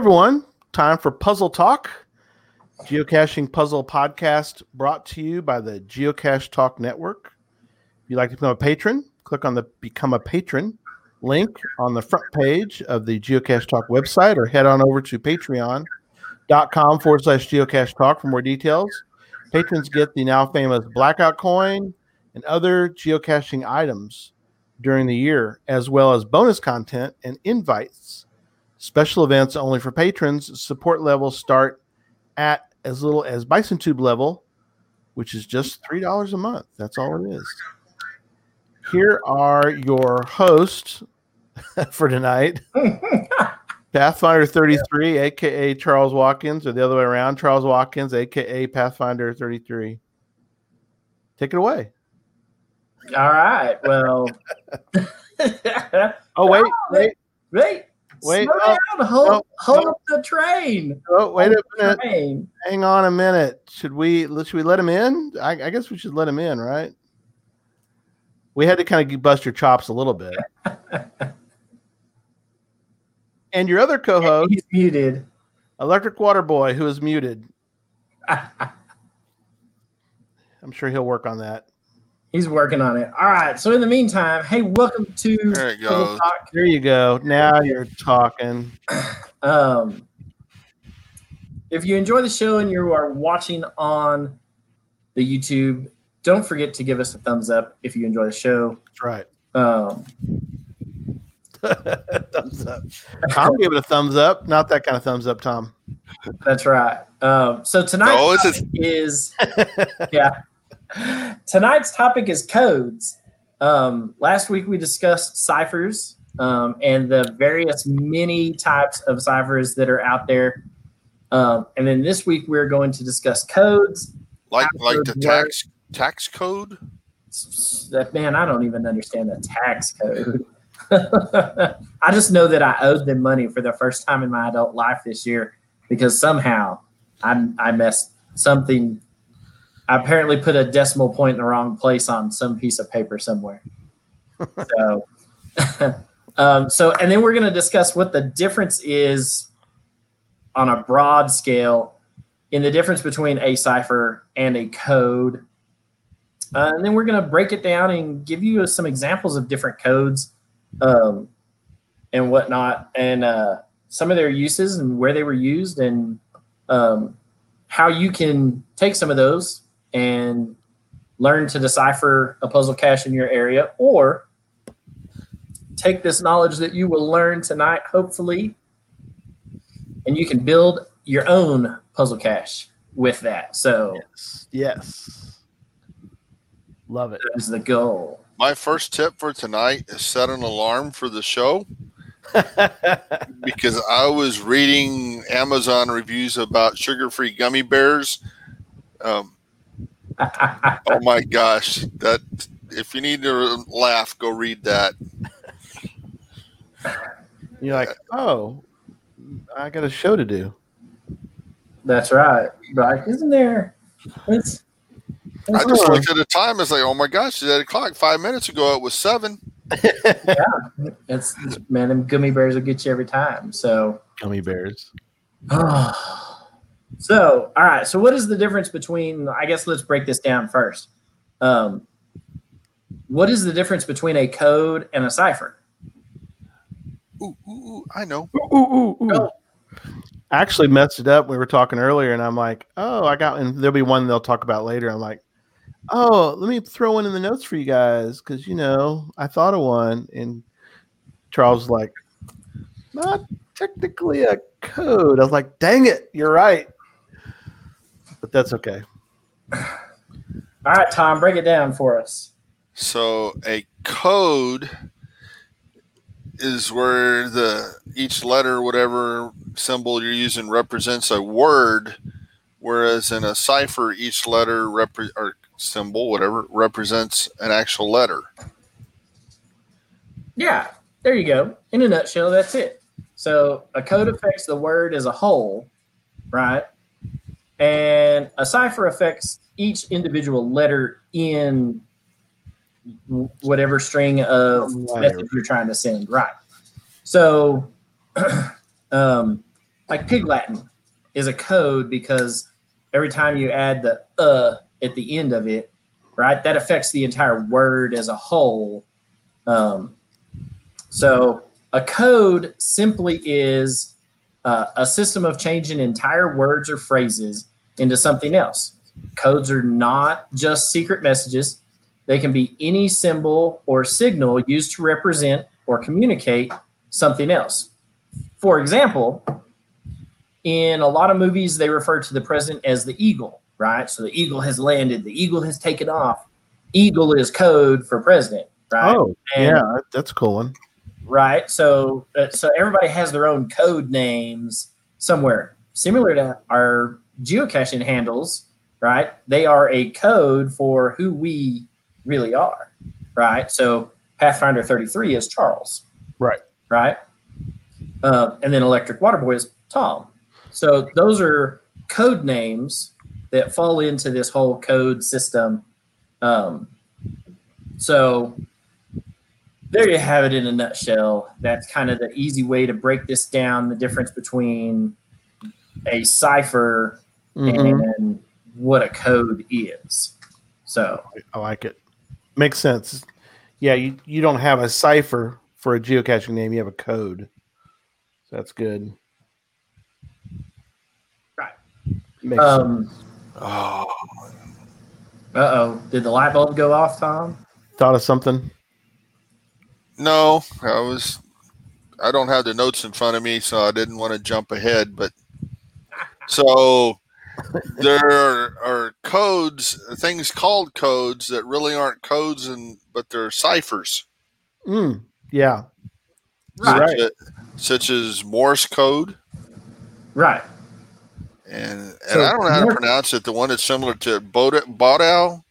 Everyone, time for Puzzle Talk, geocaching puzzle podcast brought to you by the Geocache Talk Network. If you'd like to become a patron, click on the Become a Patron link on the front page of the Geocache Talk website or head on over to patreon.com forward slash geocache talk for more details. Patrons get the now famous blackout coin and other geocaching items during the year, as well as bonus content and invites Special events only for patrons. Support levels start at as little as Bison Tube level, which is just three dollars a month. That's all it is. Here are your hosts for tonight. Pathfinder 33, aka Charles Watkins, or the other way around, Charles Watkins, aka Pathfinder 33. Take it away. All right. Well. oh wait, wait, wait. Wait, Slow oh, down. Hold, oh, oh. hold oh. up the train. Oh, wait a Hold the minute. train. Hang on a minute. Should we should we let him in? I, I guess we should let him in, right? We had to kind of bust your chops a little bit. and your other co-host, He's muted. Electric Water Boy, who is muted. I'm sure he'll work on that. He's working on it. All right. So in the meantime, hey, welcome to There it goes. Talk. There you go. Now you're talking. Um, if you enjoy the show and you are watching on the YouTube, don't forget to give us a thumbs up if you enjoy the show. That's right. Um, thumbs up. Tom gave it a thumbs up. Not that kind of thumbs up, Tom. that's right. Um, so tonight it's is yeah. Tonight's topic is codes. Um, last week we discussed ciphers um, and the various many types of ciphers that are out there. Um, and then this week we're going to discuss codes. Like like the Password tax tax code. That man, I don't even understand the tax code. I just know that I owed them money for the first time in my adult life this year because somehow I I messed something. I apparently put a decimal point in the wrong place on some piece of paper somewhere. so, um, so and then we're going to discuss what the difference is on a broad scale in the difference between a cipher and a code. Uh, and then we're going to break it down and give you some examples of different codes um, and whatnot, and uh, some of their uses and where they were used, and um, how you can take some of those and learn to decipher a puzzle cache in your area, or take this knowledge that you will learn tonight, hopefully, and you can build your own puzzle cache with that. So Yes. Yes. Love it. that is the goal. My first tip for tonight is set an alarm for the show because I was reading Amazon reviews about sugar-free gummy bears. Um, oh my gosh, that if you need to laugh, go read that. You're like, uh, oh, I got a show to do. That's right. Right? Isn't there? It's, I just looked at the time. It's like, oh my gosh, it's eight o'clock. Five minutes ago, it was seven. it's, it's man, them gummy bears will get you every time. So, Gummy bears. Ah. So all right. So, what is the difference between? I guess let's break this down first. Um, what is the difference between a code and a cipher? Ooh, ooh, ooh, I know. Ooh, ooh, ooh. Go. I actually messed it up. We were talking earlier, and I'm like, oh, I got, and there'll be one they'll talk about later. I'm like, oh, let me throw one in the notes for you guys because you know I thought of one, and Charles was like, not technically a code. I was like, dang it, you're right, but that's okay. All right, Tom, break it down for us. So a code is where the each letter, whatever symbol you're using, represents a word, whereas in a cipher, each letter repre- or symbol, whatever, represents an actual letter. Yeah, there you go. In a nutshell, that's it. So a code affects the word as a whole, right? And a cipher affects each individual letter in whatever string of message you're trying to send, right? So, um, like Pig Latin is a code because every time you add the uh at the end of it, right, that affects the entire word as a whole. Um, so a code simply is uh, a system of changing entire words or phrases into something else. Codes are not just secret messages. They can be any symbol or signal used to represent or communicate something else. For example, in a lot of movies, they refer to the president as the eagle, right? So the eagle has landed, the eagle has taken off. Eagle is code for president, right? Oh, And- yeah, that's a cool one. right? So, uh, so everybody has their own code names somewhere, similar to our geocaching handles, right? They are a code for who we really are, right? So, Pathfinder 33 is Charles, Right. right? Uh, and then Electric Water Boy is Tom. So, those are code names that fall into this whole code system. Um, so, there you have it in a nutshell. That's kind of the easy way to break this down the difference between a cipher Mhm. and what a code is. So, I like it. Makes sense. Yeah, you, you don't have a cipher for a geocaching name, you have a code. So that's good. Right. Makes um, Oh, uh oh, did the light bulb go off, Tom? Thought of something? no, I was. I don't have the notes in front of me, so I didn't want to jump ahead. But so there are, are codes, things called codes that really aren't codes, and but they're ciphers, Mm, yeah. Right. Right. such, such as Morse code. Right. And and So I don't know how to pronounce it. The one that's similar to Bod- Bodau.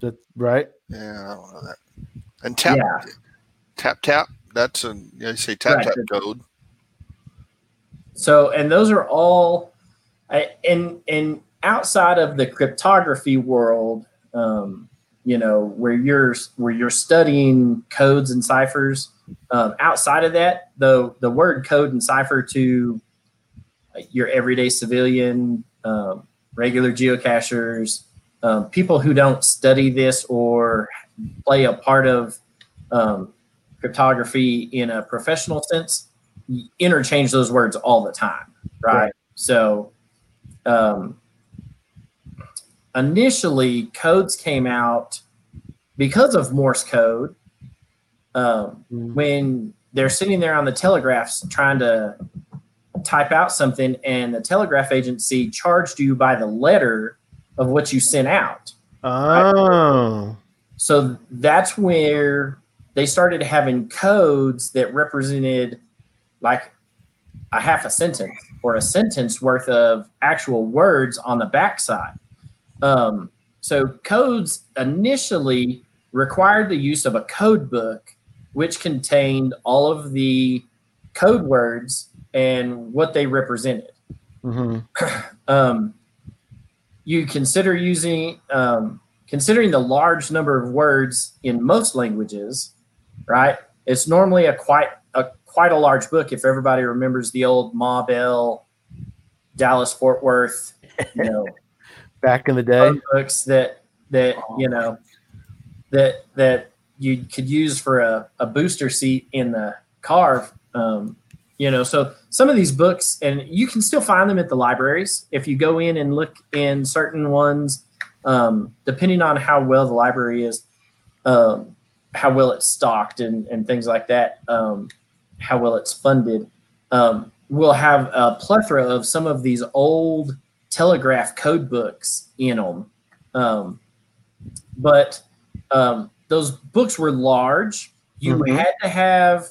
That, right. Yeah, I don't know that. And tap Yeah. tap tap. That's a yeah, you say tap Right. tap code. So, and those are all, I- and and outside of the cryptography world, um, you know, where you're where you're studying codes and ciphers. Um, outside of that, the the word code and cipher to your everyday civilian, um, regular geocachers, um, people who don't study this or play a part of um, cryptography in a professional sense, interchange those words all the time, right? Right. So, um, initially, codes came out because of Morse code. Um, Mm. when they're sitting there on the telegraphs trying to type out something, and the telegraph agency charged you by the letter of what you sent out. Oh. So that's where they started having codes that represented like a half a sentence or a sentence worth of actual words on the backside. Um, so codes initially required the use of a code book, which contained all of the code words and what they represented. Hmm um, you consider using um, considering the large number of words in most languages right? It's normally a quite quite a large book if everybody remembers the old ma bell dallas fort worth you know Back in the day. books that that you know that that you could use for a, a booster seat in the car um, you know so some of these books and you can still find them at the libraries if you go in and look in certain ones um, depending on how well the library is um, how well it's stocked and, and things like that um, how well it's funded um, we'll have a plethora of some of these old telegraph code books in them um, but um, those books were large. You Mhm. had to have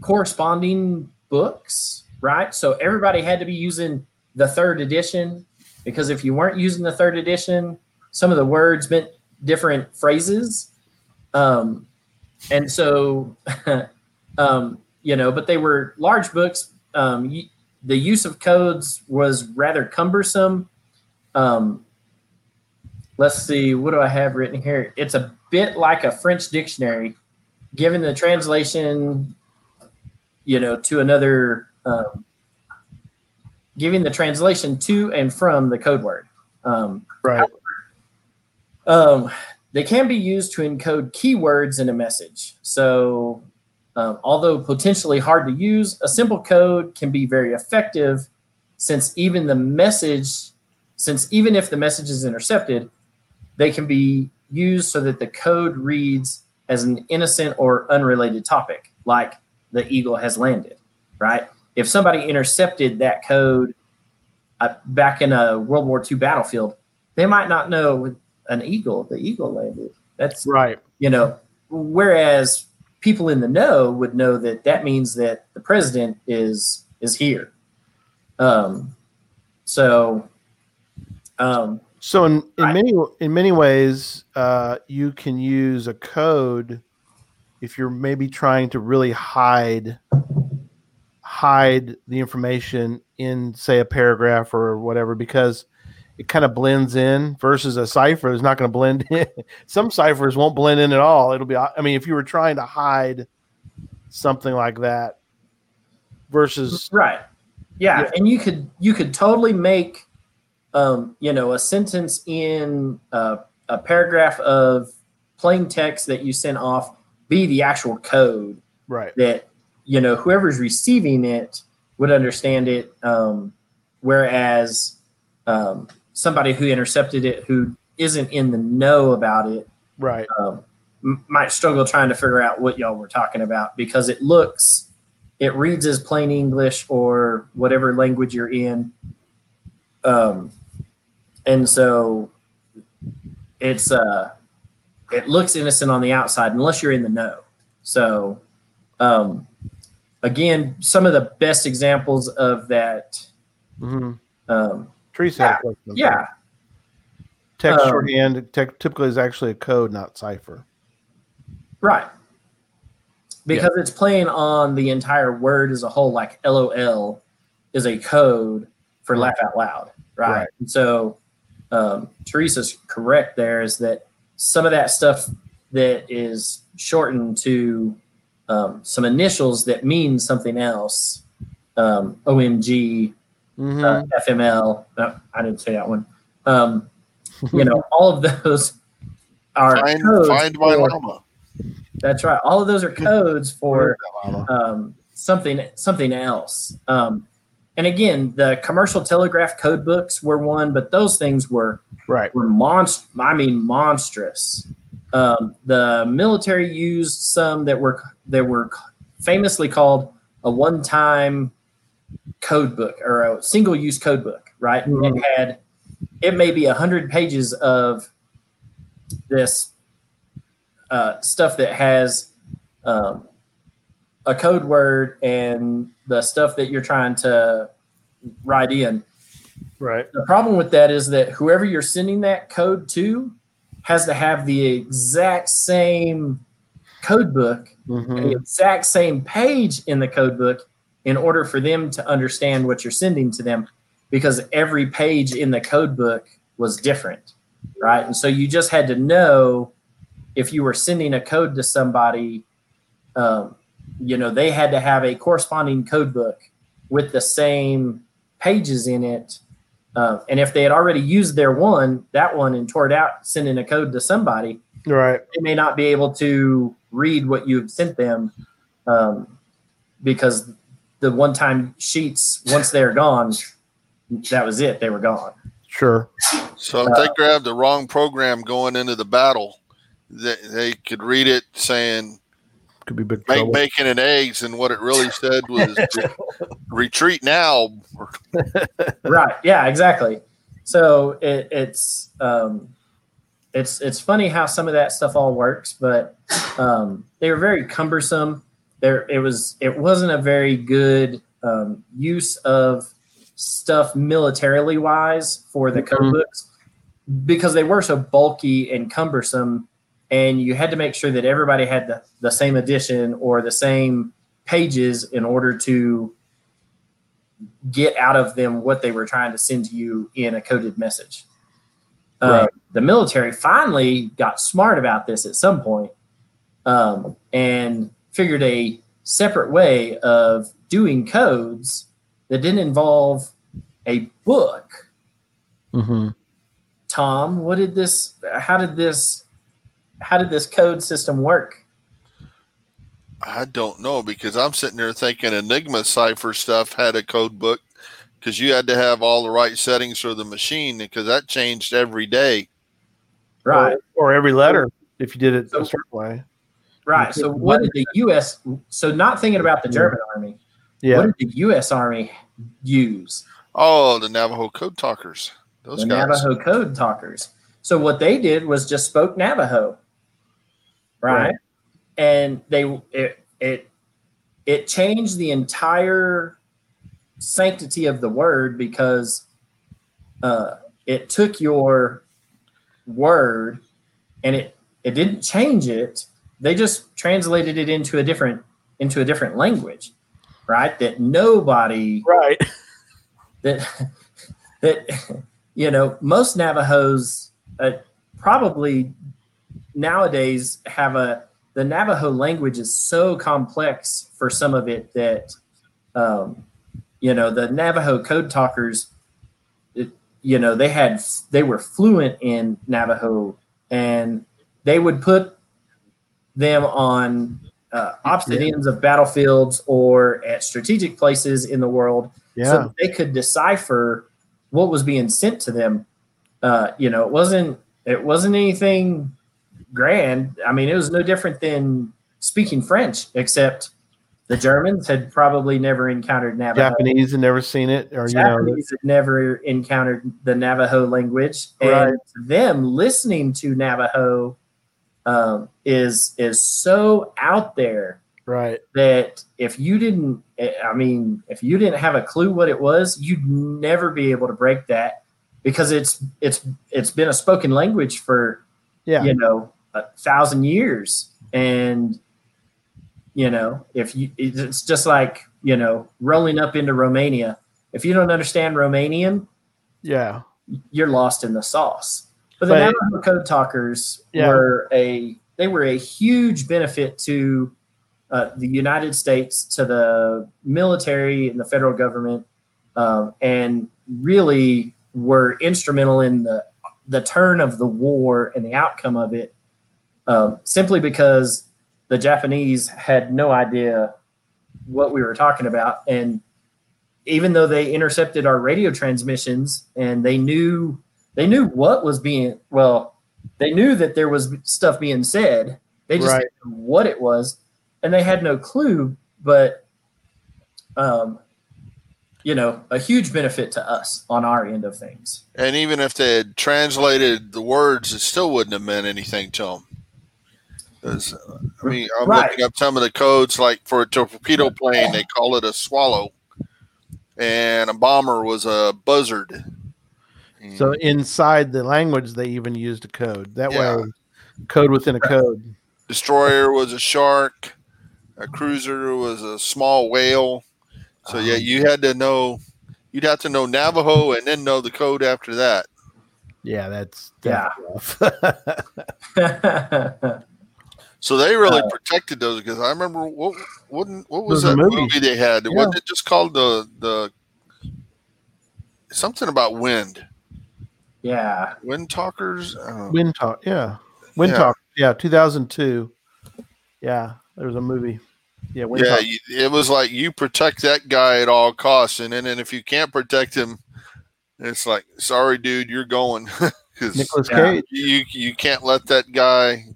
corresponding books right? So everybody had to be using the third edition because if you weren't using the third edition some of the words meant different phrases. Um, and so um, you know but they were large books um, you, the use of codes was rather cumbersome um, let's see what do i have written here it's a bit like a french dictionary given the translation you know to another um, giving the translation to and from the code word. Um, Right. um, they can be used to encode keywords in a message. So, um, although potentially hard to use, a simple code can be very effective since even the message, since even if the message is intercepted, they can be used so that the code reads as an innocent or unrelated topic, like the eagle has landed, right? If somebody intercepted that code uh, back in a World War II battlefield, they might not know an eagle, the eagle landed. That's Right. you know, whereas people in the know would know that that means that the president is is here. Um, so, um, So in, in Right. many in many ways, uh, you can use a code if you're maybe trying to really hide hide the information in say a paragraph or whatever because it kind of blends in versus a cipher is not going to blend in. Some ciphers won't blend in at all. It'll be I mean if you were trying to hide something like that versus right, yeah, Yeah. and you could you could totally make, um, you know, a sentence in uh, a paragraph of plain text that you sent off be the actual code right. that you know whoever's receiving it would understand it um, whereas um, somebody who intercepted it who isn't in the know about it Right. um, might struggle trying to figure out what y'all were talking about because it looks it reads as plain english or whatever language you're in. Um, and so it's uh it looks innocent on the outside unless you're in the know. So um, again some of the best examples of that hmm um, Teresa had a question. yeah Text Um, shorthand tech typically is actually a code, not cipher. Right. Because it's playing on the entire word as a whole, like LOL is a code for laugh out loud. Right. Right. And so um, Teresa's correct there is that some of that stuff that is shortened to um, some initials that mean something else, um, OMG, Mhm. uh, FML. No, I didn't say that one. Um, you know, all of those are Find, codes find my for- llama. that's right. All of those are codes for um, something something else. Um, and again, the commercial telegraph code books were one, but those things were right. were monst. I mean, monstrous. Um, the military used some that were that were famously called a one-time code book or a single-use code book. Right? Mhm. It had it may be a hundred pages of this uh, stuff that has um, a code word and the stuff that you're trying to write in. Right. The problem with that is that whoever you're sending that code to has to have the exact same code book, Mhm. the exact same page in the code book in order for them to understand what you're sending to them because every page in the code book was different, right? And so you just had to know if you were sending a code to somebody, um, you know, they had to have a corresponding code book with the same pages in it. Uh, and if they had already used their one, that one, and tore it out, sending a code to somebody, Right. they may not be able to read what you've sent them um, because the one time sheets, once they're gone, that was it. They were gone. Sure. So if they grabbed the wrong program going into the battle, they, they could read it saying Could be big make trouble. bacon and eggs, and what it really said was retreat now. right. Yeah, exactly. So it, it's um, it's it's funny how some of that stuff all works, but um, they were very cumbersome. There, it was it wasn't a very good um, use of stuff militarily wise for the code Mhm. books because they were so bulky and cumbersome, and you had to make sure that everybody had the, the same edition or the same pages in order to get out of them what they were trying to send to you in a coded message. Uh, Right. the military finally got smart about this at some point, um, and figured a separate way of doing codes that didn't involve a book. Mm-hmm. Tom, what did this? How did this? How did this code system work? I don't know because I'm sitting there thinking Enigma cipher stuff had a code book because you had to have all the right settings for the machine because that changed every day. Right. Or, or every letter if you did it So- a certain way. Right. So what did the U.S. So not thinking about the German army. Yeah. What did the U.S. Army use? Oh, the Navajo code talkers. Those the guys. Navajo code talkers. So what they did was just spoke Navajo, right? Right. And they it it it changed the entire sanctity of the word because uh, it took your word and it it didn't change it. They just translated it into a different into a different language, right? That nobody Right. that that you know most Navajos uh, probably nowadays have a the Navajo language is so complex for some of it that um, you know the Navajo code talkers it, you know they had they were fluent in Navajo and they would put them on uh, opposite ends of battlefields or at strategic places in the world Yeah. so they could decipher what was being sent to them. Uh, you know, it wasn't it wasn't anything grand. I mean, it was no different than speaking French, except the Germans had probably never encountered Navajo. Japanese had never seen it, or you know, Japanese had never encountered the Navajo language, and them listening to Navajo um, is is so out there right? that if you didn't i mean if you didn't have a clue what it was you'd never be able to break that because it's it's it's been a spoken language for Yeah. you know a thousand years and you know if you it's just like you know rolling up into romania if you don't understand romanian Yeah. you're lost in the sauce. But the But- Navajo code talkers Yeah. were a they were a huge benefit to uh, the United States, to the military and the federal government, um, and really were instrumental in the the turn of the war and the outcome of it. Um, simply because the Japanese had no idea what we were talking about, and even though they intercepted our radio transmissions and they knew they knew what was being well they knew that there was stuff being said they just Right. didn't know what it was and they had no clue but um you know a huge benefit to us on our end of things And even if they had translated the words, it still wouldn't have meant anything to them. 'Cause, uh, I mean, I'm Right. looking up some of the codes, like for a torpedo plane, they call it a swallow, and a bomber was a buzzard. So inside the language, they even used a code. That Yeah. way, code within a code. destroyer was a shark, a cruiser was a small whale. So yeah, Um, you had to know, you'd have to know Navajo and then know the code after that. Yeah, that's Yeah. that's rough. So they really Uh, protected those because I remember what what what was was that movie. movie. they had? Yeah. Wasn't it just called the the something about wind? Yeah Wind talkers. Uh, Wind talk. Yeah, Wind Yeah. talk. Yeah, two thousand two. Yeah, there was a movie. Yeah, Wind yeah, you, it was like you protect that guy at all costs, and then and if you can't protect him, it's like sorry, dude, you're going Nicolas Yeah. Cage. you you can't let that guy.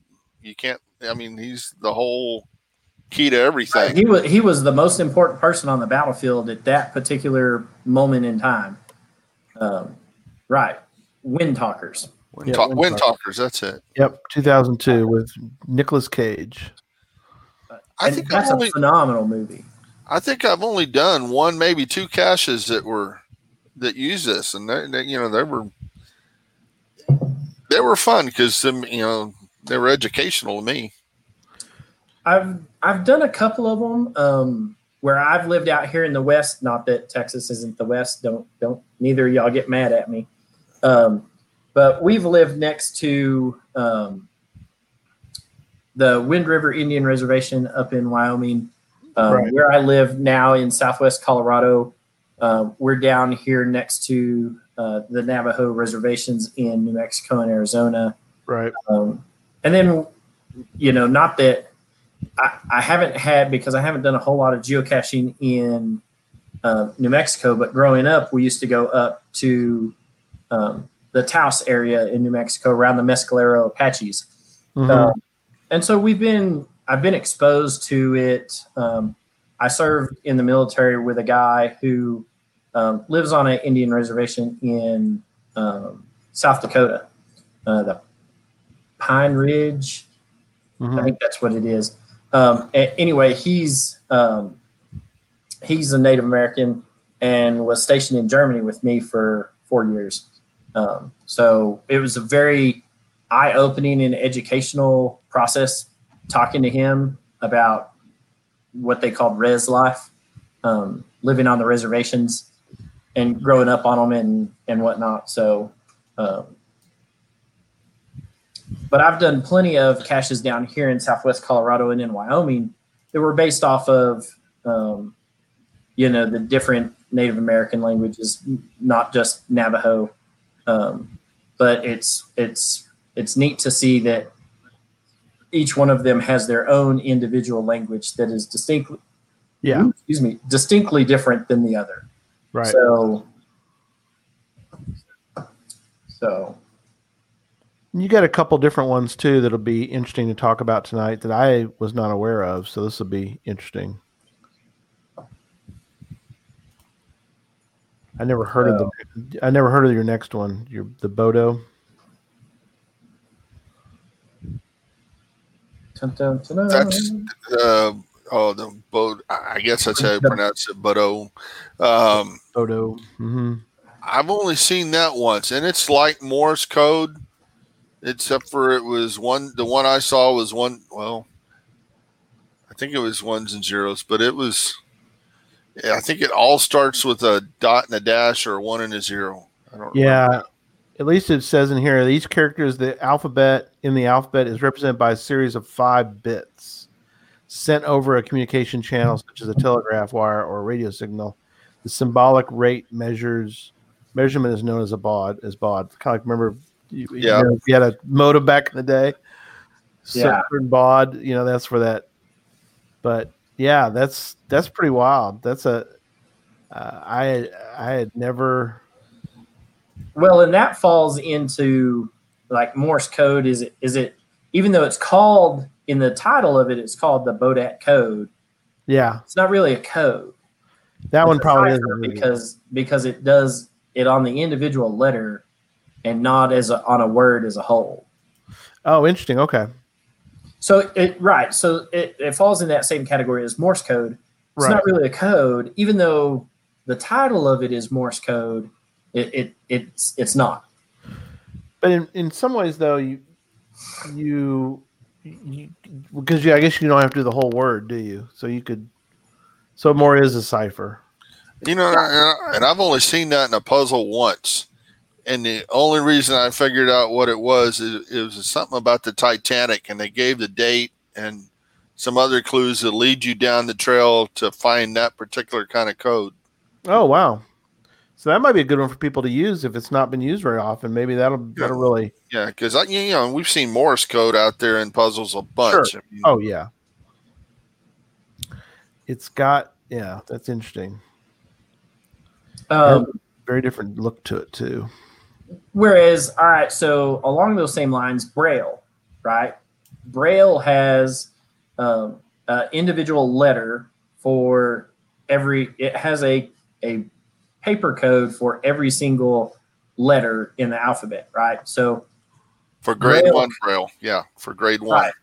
You can't. I mean, he's the whole key to everything. he was he was the most important person on the battlefield at that particular moment in time um, right wind talkers Wind, Yeah, talk, Wind wind Talkers. talkers. That's it. Yep, two thousand two with Nicolas Cage. I And think I've that's only a phenomenal movie I think I've only done one, maybe two caches that were that use this, and they, they you know they were they were fun because you know they were educational to me. I've I've done a couple of them um, where I've lived out here in the West. Not that Texas isn't the West. Don't don't neither of y'all get mad at me. Um, but we've lived next to um, the Wind River Indian Reservation up in Wyoming. Um, Right. Where I live now in Southwest Colorado, uh, we're down here next to uh, the Navajo reservations in New Mexico and Arizona. Right. Um, and then, you know, not that I, I haven't had because I haven't done a whole lot of geocaching in uh, New Mexico, but growing up, we used to go up to um, the Taos area in New Mexico around the Mescalero Apaches. Mhm. Um, and so we've been, I've been exposed to it. Um, I served in the military with a guy who um, lives on an Indian reservation in um, South Dakota, uh, the Pine Ridge. I Mhm. think that's what it is. Um, anyway, he's um, he's a Native American and was stationed in Germany with me for four years. Um, so it was a very eye-opening and educational process talking to him about what they called res life, um, living on the reservations and growing up on them and and whatnot. So. Um, but I've done plenty of caches down here in Southwest Colorado and in Wyoming that were based off of, um, you know, the different Native American languages, not just Navajo. Um, but it's it's it's neat to see that each one of them has their own individual language that is distinctly, Yeah. excuse me, distinctly different than the other. Right. So, so You got a couple different ones too that'll be interesting to talk about tonight that I was not aware of. So this will be interesting. I never heard of the. I never heard of your next one. Your the Baudot. dun, dun, dun, dun. That's uh, oh the boat. I guess that's how you pronounce it. Baudot. Um, Baudot. hmm I've only seen that once, and it's like Morse code, except for it was one. The one I saw was one. Well, I think it was ones and zeros, but it was. Yeah, I think it all starts with a dot and a dash or a one and a zero. I don't. Yeah. remember. At least it says in here each character is the alphabet in the alphabet is represented by a series of five bits sent over a communication channel such as a telegraph wire or a radio signal. The symbolic rate measures measurement is known as a baud as baud. Kind of like remember you, you know, you had a modem back in the day. Yeah. Certain baud, you know, that's for that. But yeah, that's that's pretty wild. That's a uh, I I had never Well, and that falls into like Morse code. Is it? Is it? Even though it's called in the title of it, it's called the Bodat code. yeah It's not really a code. that one It's a probably is because because it does it on the individual letter and not as a, on a word as a whole. Oh, interesting. Okay. So it right. So it, it falls in that same category as Morse code. It's Right. not really a code, even though the title of it is Morse code. It, it it's it's not. But in, in some ways, though, you you, you because you, I guess you don't have to do the whole word, do you? So you could. So Morse is a cipher. You know, and and I've only seen that in a puzzle once. And the only reason I figured out what it was is it was something about the Titanic, and they gave the date and some other clues that lead you down the trail to find that particular kind of code. Oh wow. So that might be a good one for people to use if it's not been used very often. Maybe that'll that'll really. Yeah, because you know we've seen Morse code out there in puzzles a bunch. I mean, Oh yeah. It's got yeah. That's interesting. Um, Very different look to it too. Whereas, all right, so along those same lines, Braille, right? Braille has um, an individual letter for every. It has a a paper code for every single letter in the alphabet, right? So, for grade Braille. one braille, yeah, for grade one. right,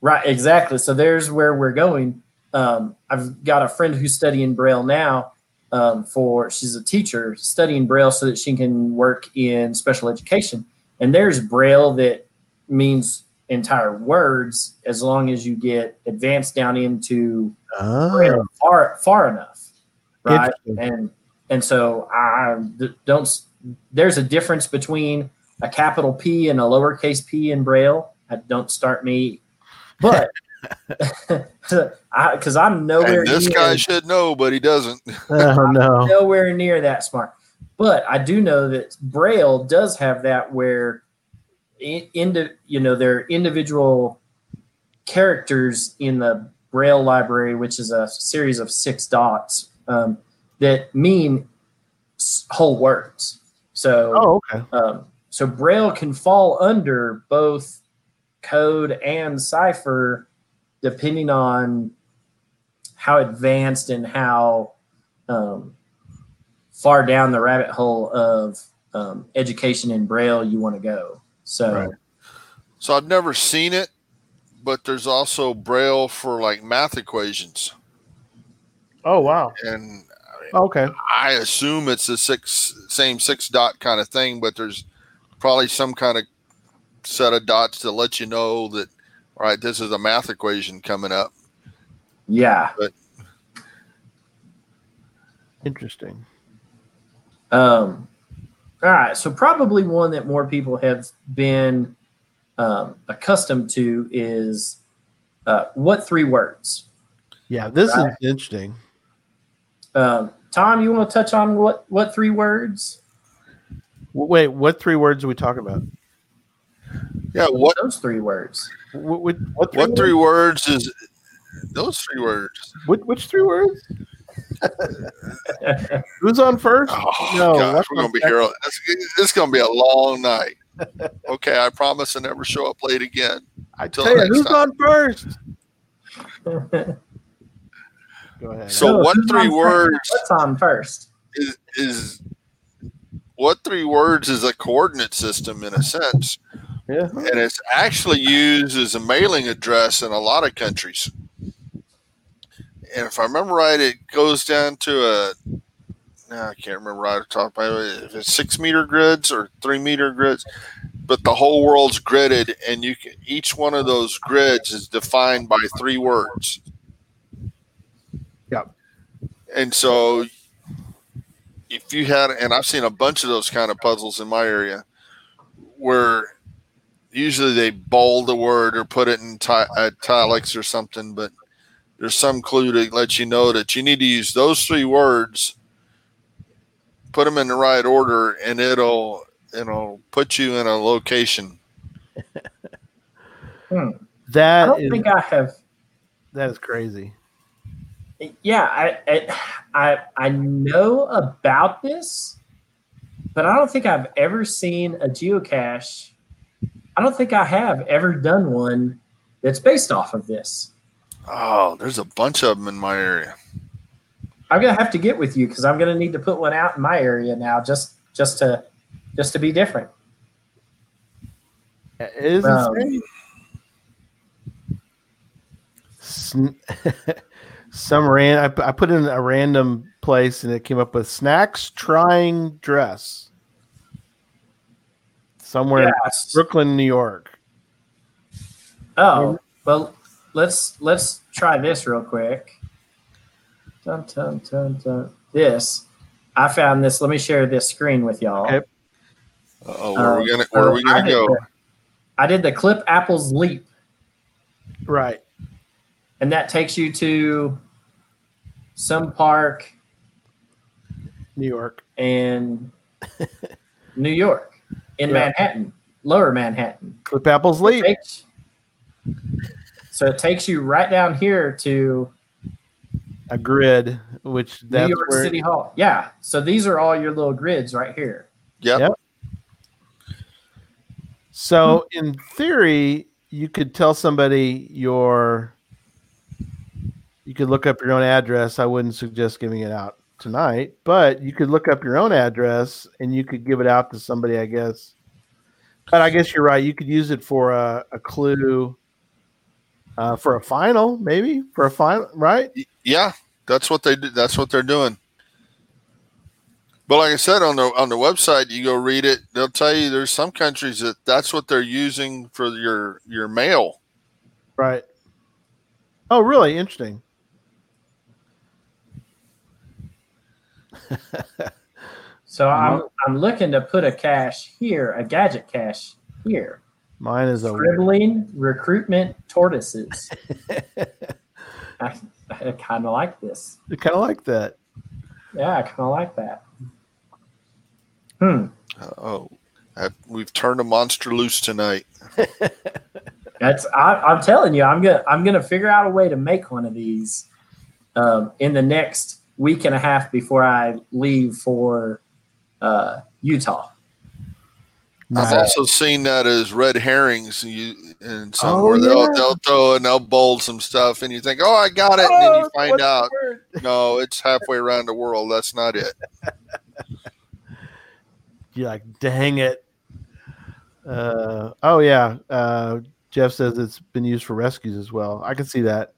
right, exactly. So there's where we're going. Um, I've got a friend who's studying Braille now. Um, for she's a teacher studying Braille so that she can work in special education. And there's Braille that means entire words as long as you get advanced down into Braille Oh, far far enough, right? And and so I don't. There's a difference between a capital P and a lowercase p in Braille. I don't start me, but because I'm nowhere. And this near, guy should know, but he doesn't. Oh no. nowhere near that smart. But I do know that Braille does have that where, in, into you know, there are individual characters in the Braille library, which is a series of six dots um, that mean whole words. So, Oh, okay. um, so Braille can fall under both code and cipher, depending on how advanced and how um, far down the rabbit hole of um, education in Braille you want to go. So, Right. So I've never seen it, but there's also Braille for like math equations, Oh wow. and Okay. I assume it's the six same six dot kind of thing, but there's probably some kind of set of dots to let you know that all right, this is a math equation coming up. yeah. Interesting. Um, all right. So, probably one that more people have been um, accustomed to is uh, what three words? Yeah, this Right. is interesting. Um, Tom, you want to touch on what what three words? Wait, what three words are we talking about? Yeah, what Those three words. What, what, what three? what three words? words is those three words? Which, which three words? Who's on first? Oh No, gosh, what's we're gonna on be here. This, this is gonna be a long night. Okay, I promise to never show up late again. I till tell you, who's time. on first? Go ahead. So No, what three on first? words What's on first? is is what three words is a coordinate system in a sense, yeah. and it's actually used as a mailing address in a lot of countries. And if I remember right, it goes down to a no, I can't remember right off the top of head if it's six meter grids or three meter grids, but the whole world's gridded, and you can each one of those grids is defined by three words. Yep. And so, if you had, and I've seen a bunch of those kind of puzzles in my area, where usually they bold a word or put it in ti- uh, italics or something, but there's some clue to let you know that you need to use those three words put them in the right order and it'll it'll put you in a location I hmm. That I don't is think I have. that is crazy. Yeah, I, I I I know about this, but I don't think I've ever seen a geocache. I don't think I have ever done one that's based off of this. oh there's a bunch of them in my area I'm gonna have to get with you because I'm gonna need to put one out in my area now, just just to just to be different. It is Um, insane. Some ran. I, I put in a random place and it came up with snacks trying dress somewhere in Brooklyn, New York. Oh well, let's let's try this real quick. Dun, dun, dun, dun. This I found this. Let me share this screen with y'all. Okay. oh where are we Uh, gonna where are we I gonna did go the- I did the clip apples leap, Right. and that takes you to some park New York. And New York, in Yeah. Manhattan, Lower Manhattan. Clip apples leap. So it takes you right down here to A grid, which New that's York where City Hall. Yeah. So these are all your little grids right here. yep. Yep. So hmm. in theory, you could tell somebody your you could look up your own address. I wouldn't suggest giving it out tonight, but you could look up your own address and you could give it out to somebody, I guess. But I guess you're right. You could use it for a, a clue uh, for a final, maybe for a final, right? yeah that's what they do that's what they're doing but like i said on the on the website you go read it they'll tell you there's some countries that that's what they're using for your your mail Right. Oh, really? Interesting. So I'm I'm looking to put a cache here, a gadget cache here. Mine is a Scribbling recruitment tortoises. I, I kind of like this. I kind of like that. Yeah, I kind of like that. Hmm. Oh, I, we've turned a monster loose tonight. That's I, I'm telling you, I'm gonna I'm gonna figure out a way to make one of these um, in the next week and a half before I leave for uh, Utah. I've Nice. also seen that as red herrings. You and Oh, they'll yeah. they'll throw and they'll bold some stuff, and you think, "Oh, I got it," and then you find out, no, it's halfway around the world. That's not it. You're like, dang it. Uh, oh yeah. Uh, Jeff says it's been used for rescues as well. I can see that.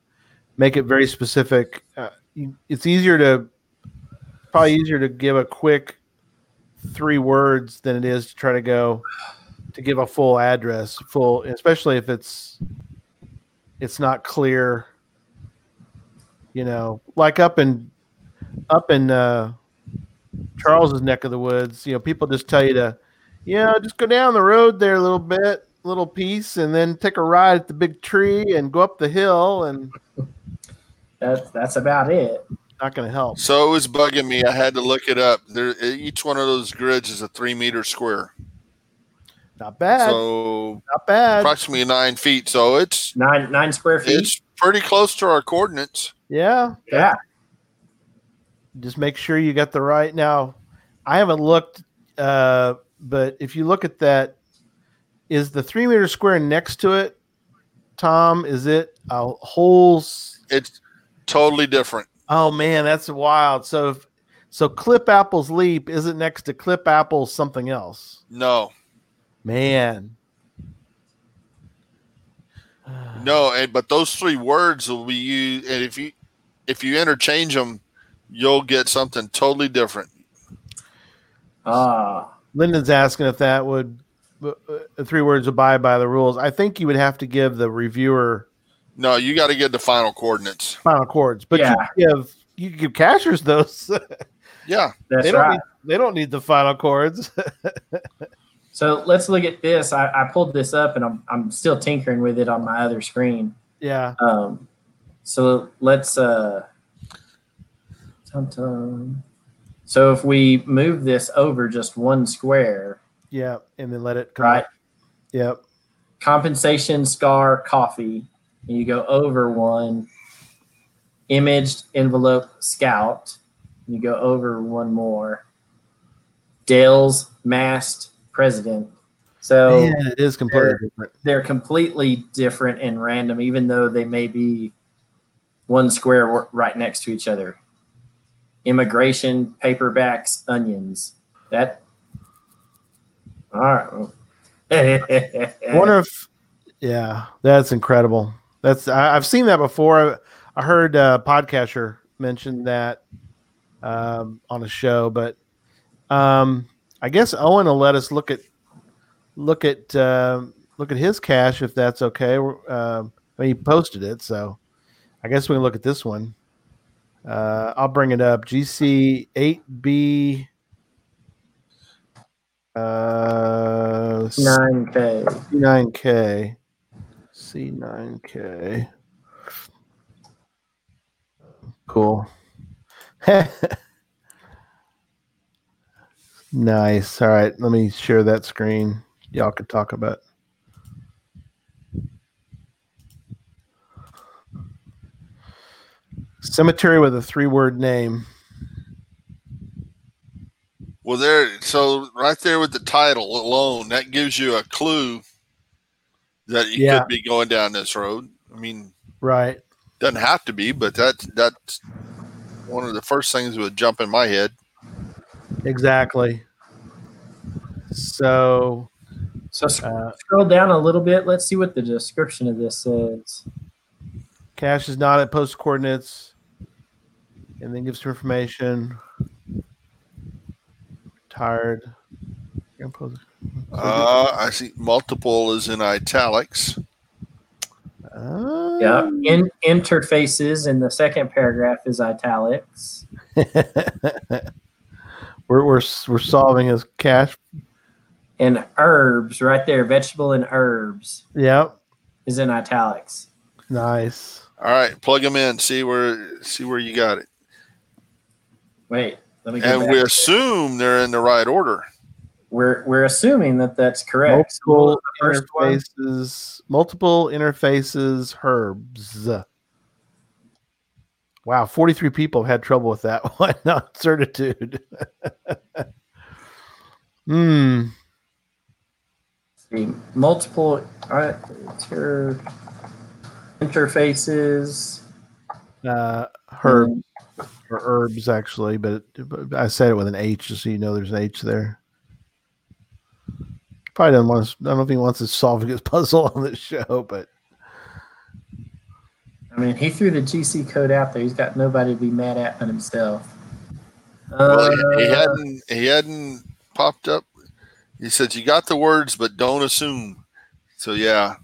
Make it very specific. It's easier to probably easier to give a quick three words than it is to try to go to give a full address, full, especially if it's it's not clear. You know, like up in up in uh, Charles's neck of the woods, you know, people just tell you to, you know, just go down the road there a little bit, little piece, and then take a ride at the big tree and go up the hill, and That's that's about it. not going to help. So it was bugging me. I had to look it up. There, each one of those grids is a three meter square, Not bad. so not bad. approximately nine feet. So it's Nine nine square feet. it's pretty close to our coordinates. Yeah. yeah. Just make sure you got the right. Now, I haven't looked, uh, but if you look at that, is the three meter square next to it, Tom? Is it a whole? It's totally different. Oh man, that's wild. So, if, so Clip Apple's Leap isn't next to Clip Apple's something else. No, Man. no, and but those three words will be used, and if you if you interchange them, you'll get something totally different. Ah. Lyndon's asking if that would uh, uh, three words abide by the rules. I think you would have to give the reviewer No, you got to get the final coordinates. final chords, but Yeah. you give you give cachers those. Yeah, that's they don't right. need, they don't need the final chords. So let's look at this. I, I pulled this up and I'm I'm still tinkering with it on my other screen. yeah. Um, so let's uh, tum, tum. so if we move this over just one square, Yeah. And then let it come right? up. Yep. Compensation scar coffee, and you go over one. Imaged envelope scout, you go over one more. Dale's masked president. So Man, it is completely they're- different. they're completely different and random, even though they may be one square right next to each other. Immigration, paperbacks, onions. That. All right. I wonder if yeah, that's incredible. That's I, I've seen that before. I, I heard uh, podcaster mention that um, on a show, but um, I guess Owen will let us look at look at um look at his cache if that's okay. Um, I mean, he posted it, so I guess we can look at this one. Uh, I'll bring it up. GC eight B. Uh, Nine K. C9K. C9K. Cool. nice. All right. Let me share that screen. Y'all can talk about. Cemetery with a three word name. Well, there. So right there with the title alone, that gives you a clue that you Yeah. could be going down this road. I mean, Right. doesn't have to be, but that's that's one of the first things that would jump in my head. Exactly. So, So uh, scroll down a little bit. Let's see what the description of this says. Cache is not at post coordinates, and then gives some information. Tired. Uh, I see multiple is in italics. Uh, Yeah. In interfaces in the second paragraph is italics. we're we're we're solving his cache and herbs right there, vegetable and herbs Yep. is in italics. Nice. All right, plug them in. See where see where you got it, Wait, let me. Go and we assume they're in the right order. We're we're assuming that that's correct. So Multiple the first one? interfaces. Multiple interfaces. Herbs. Wow, forty-three people have had trouble with that one. Not certitude. Hmm. Multiple uh, inter- interfaces. Uh, herbs or herbs actually, but, but I said it with an H just so you know there's an H there. Probably doesn't want. To, I don't know if he wants to solve his puzzle on this show, but I mean, he threw the GC code out there. He's got nobody to be mad at but himself. Well, he, he Uh, hadn't he hadn't popped up. He said you got the words, but don't assume. So yeah,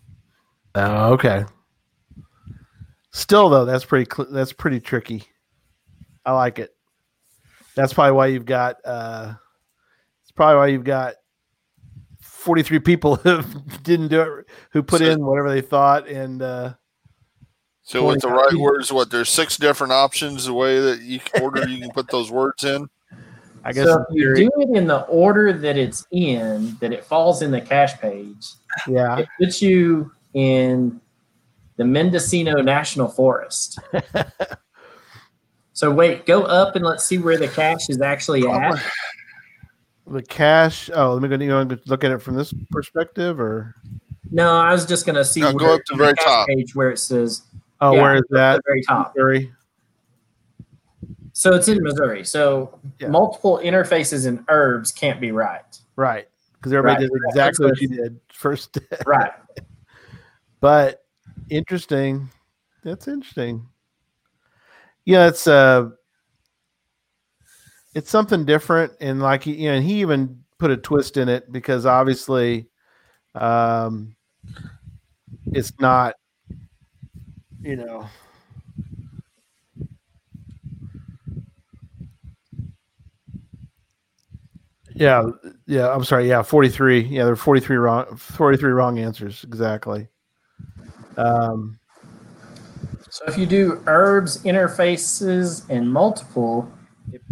Oh, okay. Still though, that's pretty cl- that's pretty tricky. I like it. That's probably why you've got uh it's probably why you've got 43 people who didn't do it who put So- in whatever they thought and uh So with the right people. words, what there's six different options the way that you order you can put those words in. I guess so if you theory- do it in the order that it's in, that it falls in the cache page, yeah. it puts you in the Mendocino National Forest. so wait, go up and let's see where the cache is actually at. The cache. Oh, let me go you want to look at it from this perspective or No, I was just gonna see No, go where- up to in very top. page where it says oh, Yeah, where is at the that? very top. Missouri? So it's in Missouri. So Yeah. multiple interfaces and herbs can't be right. Right. Because everybody Right, did exactly That's what you did first. Right. but interesting. That's interesting. Yeah, it's uh it's something different and like you know, he even put a twist in it because obviously um it's not you know Yeah, yeah, I'm sorry. Yeah, 43. Yeah, there are 43 wrong 43 wrong answers exactly. Um So if you do herbs, interfaces, and multiple,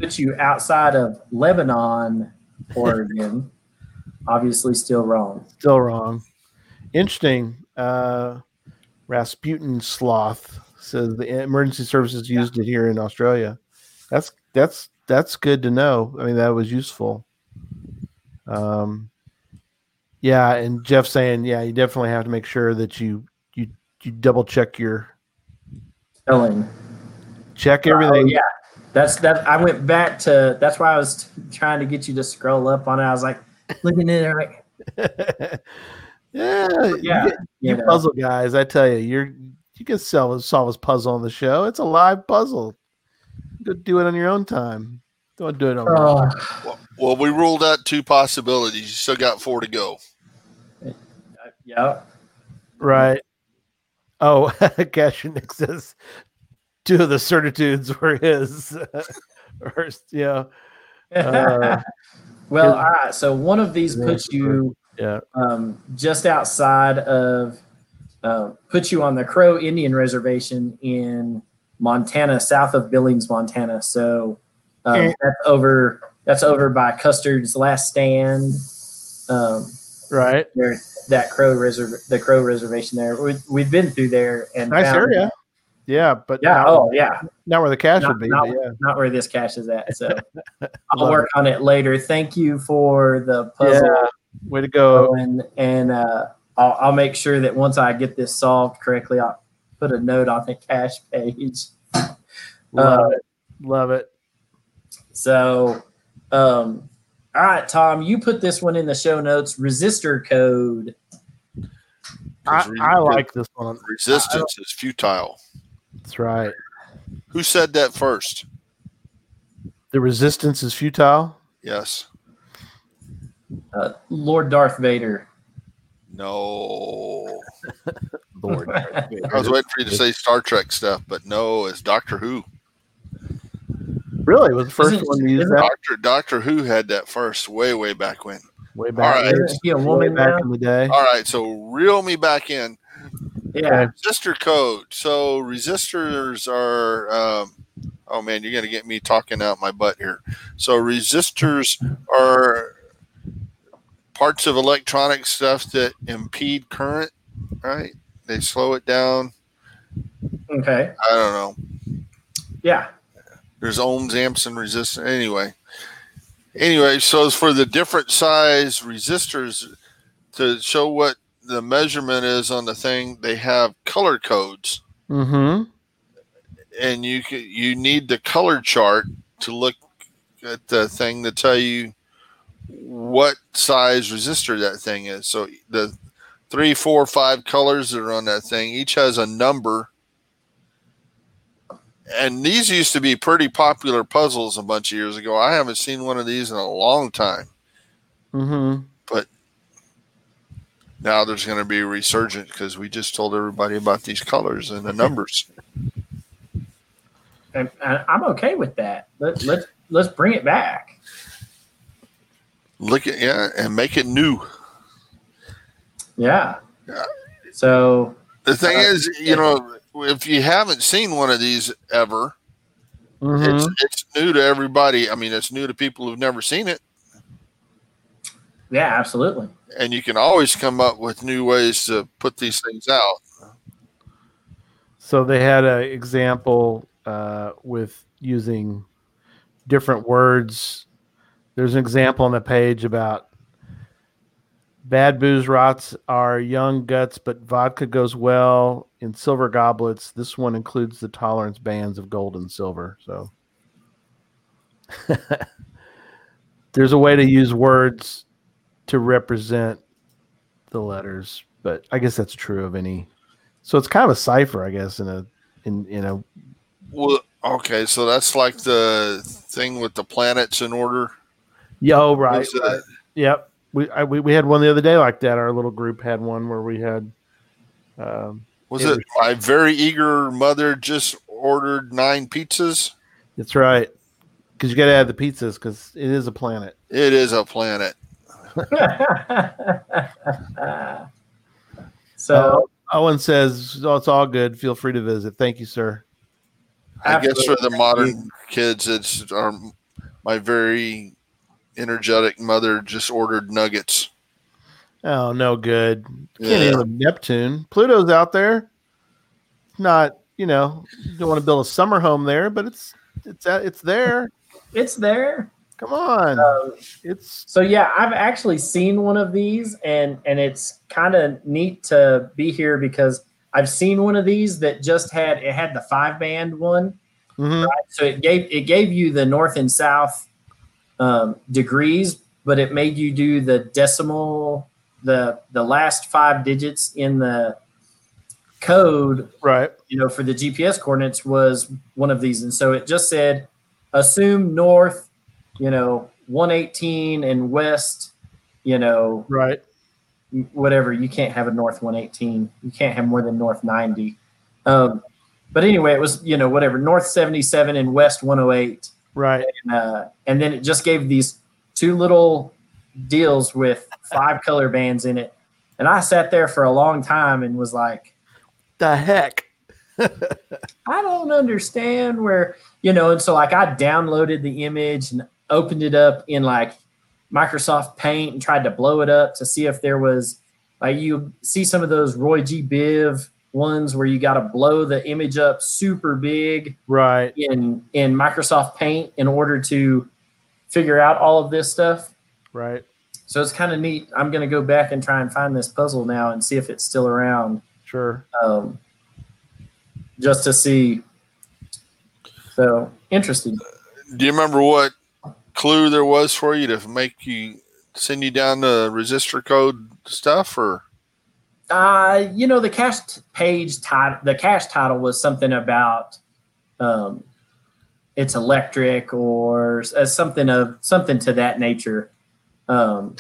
puts you outside of Lebanon, Oregon. Obviously, still wrong. Still wrong. Interesting. Uh, Rasputin sloth says the emergency services used it here in Australia. That's that's that's good to know. I mean, that was useful. Um, yeah, and Jeff saying, yeah, you definitely have to make sure that you you you double check your Spelling. check Oh, everything. yeah, that's that. I went back to. That's why I was trying to get you to scroll up on it. I was like looking at it like, yeah, yeah, You, you you know. puzzle guys, I tell you, you're you can solve solve this puzzle on the show. It's a live puzzle. Go do it on your own time. Don't do it on. Oh, Well, well, we ruled out two possibilities. You still got four to go. yeah. Right. Oh, Nick says two of the certitudes were his. or, yeah, Uh, well, his- all right. So one of these puts you yeah. um, just outside of, uh, puts you on the Crow Indian Reservation in Montana, south of Billings, Montana. So um, Eh. that's over. That's over by Custer's Last Stand. Um, Right. there, that Crow Reserv, the Crow Reservation there. We, we've been through there and Nice found- area. Yeah, but Yeah. not, Oh, yeah. not where the cache Not- would be. not- yeah. Not where this cache is at. So I'll Love work on it later. Thank you for the puzzle. Yeah. Way to go. and and uh, I'll, I'll make sure that once I get this solved correctly, I'll put a note on the cache page. Love Uh, it. Love it. So, um, all right, Tom, you put this one in the show notes. Resistor code. I, I like this one. resistance is futile. That's right. Who said that first? The resistance is futile. Yes. Uh, Lord Darth Vader. No. Lord. I was waiting for you to say Star Trek stuff, but no, it's Doctor Who. really was the 1st Isn't- one to use that. Doctor Doctor Who had that first, way way back when. Way back, right. Isn't he a way back now? in the day. All right, so reel me back in. Yeah. Resistor code. So resistors are. Um, oh man, you're gonna get me talking out my butt here. So resistors are parts of electronic stuff that impede current, right? They slow it down. Okay. I don't know. Yeah. There's ohms, amps, and resistors. Anyway, anyway, so it's for the different size resistors to show what the measurement is on the thing. They have color codes, Mm-hmm. and you can, you need the color chart to look at the thing to tell you what size resistor that thing is. So the three, four, five colors that are on that thing each has a number. And these used to be pretty popular puzzles a bunch of years ago. I haven't seen one of these in a long time. Mm-hmm. Now there's going to be a resurgent because we just told everybody about these colors and the numbers. And, and I'm okay with that. Let, let's let's bring it back. Look at yeah, and make it new. Yeah. Yeah. So The thing Uh, is, you know, if you haven't seen one of these ever, Mm-hmm. it's it's new to everybody. I mean, it's new to people who've never seen it, yeah, absolutely. and you can always come up with new ways to put these things out. So they had an example uh, with using different words. There's an example on the page about bad booze rots are young guts, but vodka goes well in silver goblets. This one includes the tolerance bands of gold and silver. So there's a way to use words to represent the letters, but I guess that's true of any. So it's kind of a cipher, I guess, in a in in a Well, okay, so that's like the thing with the planets in order. yo right, uh, right. Yep. We, I, we we had one the other day like that. Our little group had one where we had. Um, Was It it my very eager mother just ordered nine pizzas? that's right, because you got to add the pizzas because it is a planet. It is a planet. So Owen says, "Oh, it's all good. Feel free to visit. Thank you, sir." I guess for the modern kids, it's our, my very energetic mother just ordered nuggets. Oh, no good. Can't Yeah. even Neptune. Pluto's out there. Not, you know, you don't want to build a summer home there, but it's it's uh, it's there. it's there. Come on, Um, it's So yeah, I've actually seen one of these, and and it's kind of neat to be here because I've seen one of these that just had it had the five band one, mhm. so it gave it gave you the north and south um, degrees, but it made you do the decimal the the last five digits in the code right. you know, for the GPS coordinates was one of these. And so it just said, assume north, you know, 118 and west, you know, Right. whatever. You can't have a north 118. You can't have more than north 90. Um, but anyway, it was, you know, whatever, north 77 and west 108. Right. And, uh, and then it just gave these two little deals with five color bands in it. And I sat there for a long time and was like, The heck. I don't understand where, you know, and so like I downloaded the image and opened it up in like Microsoft Paint and tried to blow it up to see if there was like you see some of those Roy G. Biv ones where you got to blow the image up super big Right. in in Microsoft Paint in order to figure out all of this stuff. Right. So it's kind of neat. I'm going to go back and try and find this puzzle now and see if it's still around Sure. um, just to see. So interesting. Do you remember what clue there was for you to make you send you down the resistor code stuff or Uh, you know, the cache page title, the cache title was something about um, it's electric or as something of something to that nature. Um,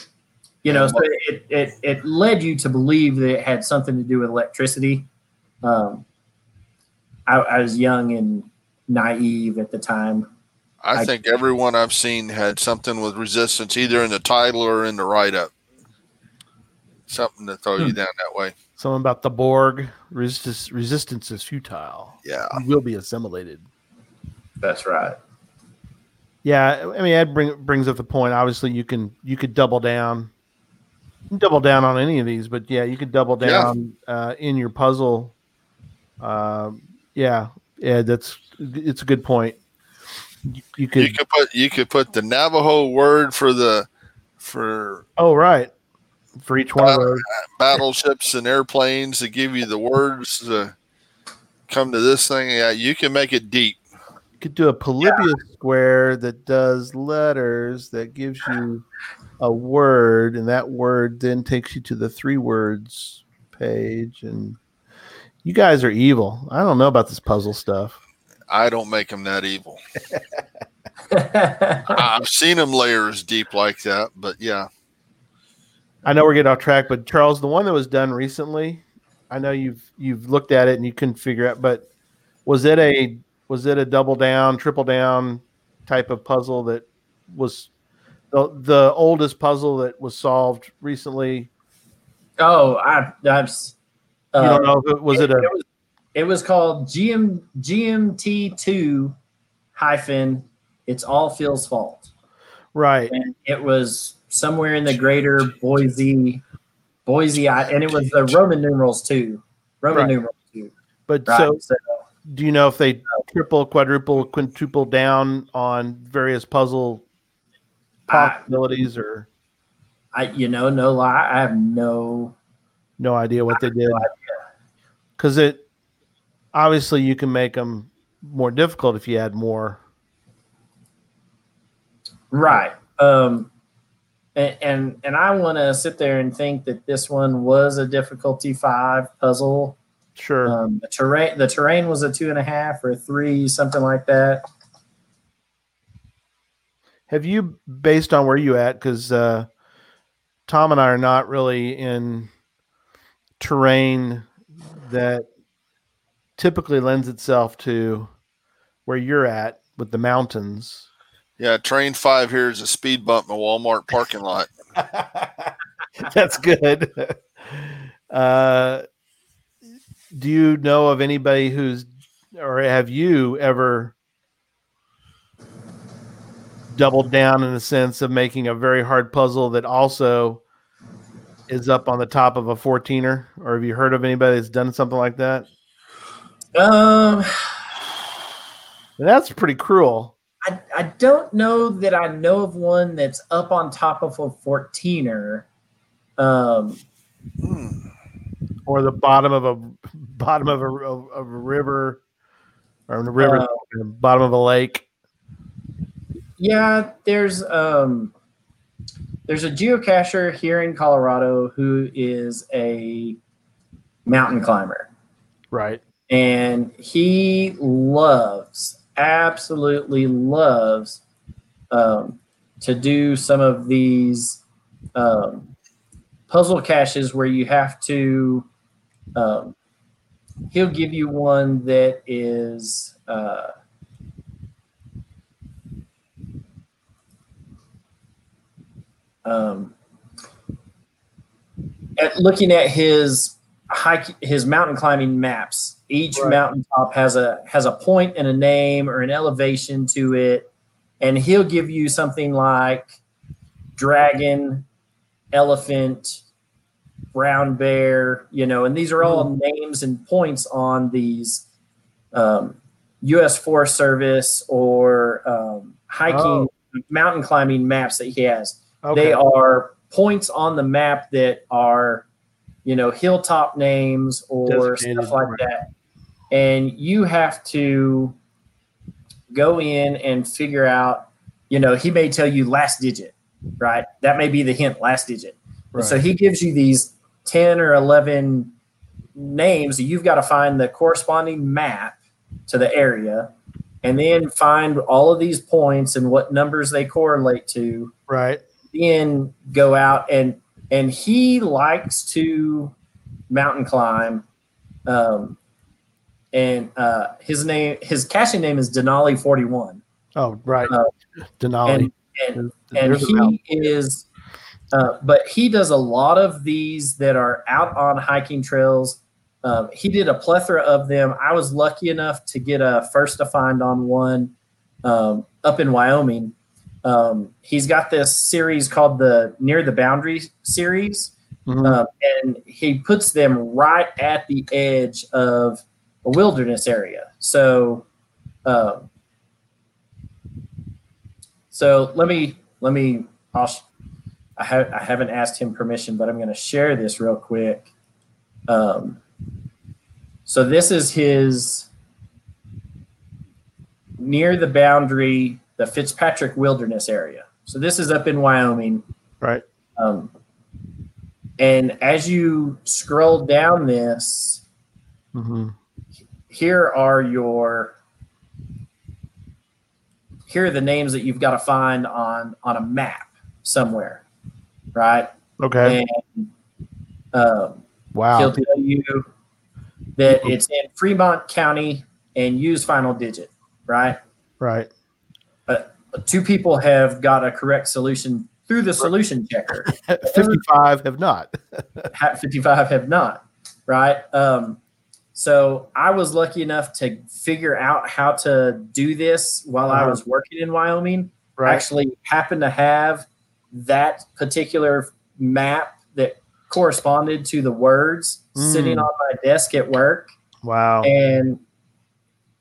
you know, so it, it it led you to believe that it had something to do with electricity. Um, I, I was young and naive at the time. I, I- think everyone I've seen had something with resistance, either in the title or in the write up. Something to throw you Hmm. down that way. Something about the Borg resistance, resistance is futile. Yeah. You will be assimilated. That's right. Yeah, I mean, Ed bring, brings up the point. Obviously, you can you could double down, double down on any of these, but yeah, you could double Yeah. down uh, in your puzzle. Um, yeah, yeah, that's it's a good point. You, you could, You could put you could put the Navajo word for the for oh right, for each one of those. battleships and airplanes to give you the words to come to this thing. Yeah, you can make it deep. You could do a Polybius square that does letters that gives you a word, and that word then takes you to the three words page. And you guys are evil. I don't know about this puzzle stuff. I don't make them that evil. I've seen them layers deep like that, but yeah, I know we're getting off track, but Charles, the one that was done recently, I know you've you've looked at it and you couldn't figure out, but was it a was it a double down, triple down type of puzzle that was the the oldest puzzle that was solved recently? oh, I, I've. s- You Uh, don't know if it was it a was, it was called GM GMT two hyphen. It's all Phil's fault, right? and it was somewhere in the greater Boise, Boise, I- and it was the Roman numerals too. Roman Right. numerals too. But Right. so So, do you know if they triple, quadruple, quintuple down on various puzzle I, possibilities or I, you know, no lie, I have no. no idea what they did? Because it obviously you can make them more difficult if you add more. Right. Um, and and, and I want to sit there and think that this one was a difficulty five puzzle. Sure. Um, the terrain the terrain was a two and a half or a three, something like that. Have you, based on where you at, because uh, Tom and I are not really in terrain that typically lends itself to where you're at with the mountains. yeah. Terrain five here is a speed bump in a Walmart parking lot. That's good. Uh, do you know of anybody who's, or have you ever doubled down in the sense of making a very hard puzzle that also is up on the top of a 14er? Or have you heard of anybody that's done something like that? Um, That's pretty cruel. I, I don't know that I know of one that's up on top of a 14er. Um. Or the bottom of a bottom of a, of a river, or the river, Uh, the bottom of a lake. yeah, there's um, there's a geocacher here in Colorado who is a mountain climber. Right. And he loves absolutely loves um, to do some of these um, puzzle caches where you have to um, he'll give you one that is uh, um, at looking at his hike his mountain climbing maps each Right. mountaintop has a has a point and a name or an elevation to it and he'll give you something like dragon elephant brown bear you know and these are all names and points on these um, u.s forest service or um, hiking Oh. mountain climbing maps that he has Okay. they are points on the map that are, you know, hilltop names or Designated, stuff like right. that. And you have to go in and figure out, you know, he may tell you last digit, right? That may be the hint, last digit. Right. So he gives you these 10 or 11 names. You've got to find the corresponding map to the area and then find all of these points and what numbers they correlate to right. then go out and and he likes to mountain climb um and uh his name his caching name is denali 41 Oh, right. Uh, Denali. and and, and there's a mountain. he is uh, but he does a lot of these that are out on hiking trails um, he did a plethora of them i was lucky enough to get a first to find on one um, up in wyoming um, he's got this series called the near the boundary series Mhm. um, and he puts them right at the edge of a wilderness area. So, um, so let me let me. I'll, I have I haven't asked him permission, but I'm going to share this real quick. Um, so this is his near the boundary, the Fitzpatrick Wilderness area. So this is up in Wyoming. right. Um, and as you scroll down this, hmm here are your here are the names that you've got to find on on a map somewhere, right? Okay. And um, wow. he'll tell you that it's in Fremont County and use final digit, right? Right. Two people have got a correct solution through the solution checker. 55 have not. 55 have not, right? Um, so I was lucky enough to figure out how to do this while I Uh-huh. was working in Wyoming. Right. Actually, happened to have that particular map that corresponded to the words Mm. sitting on my desk at work, Wow. and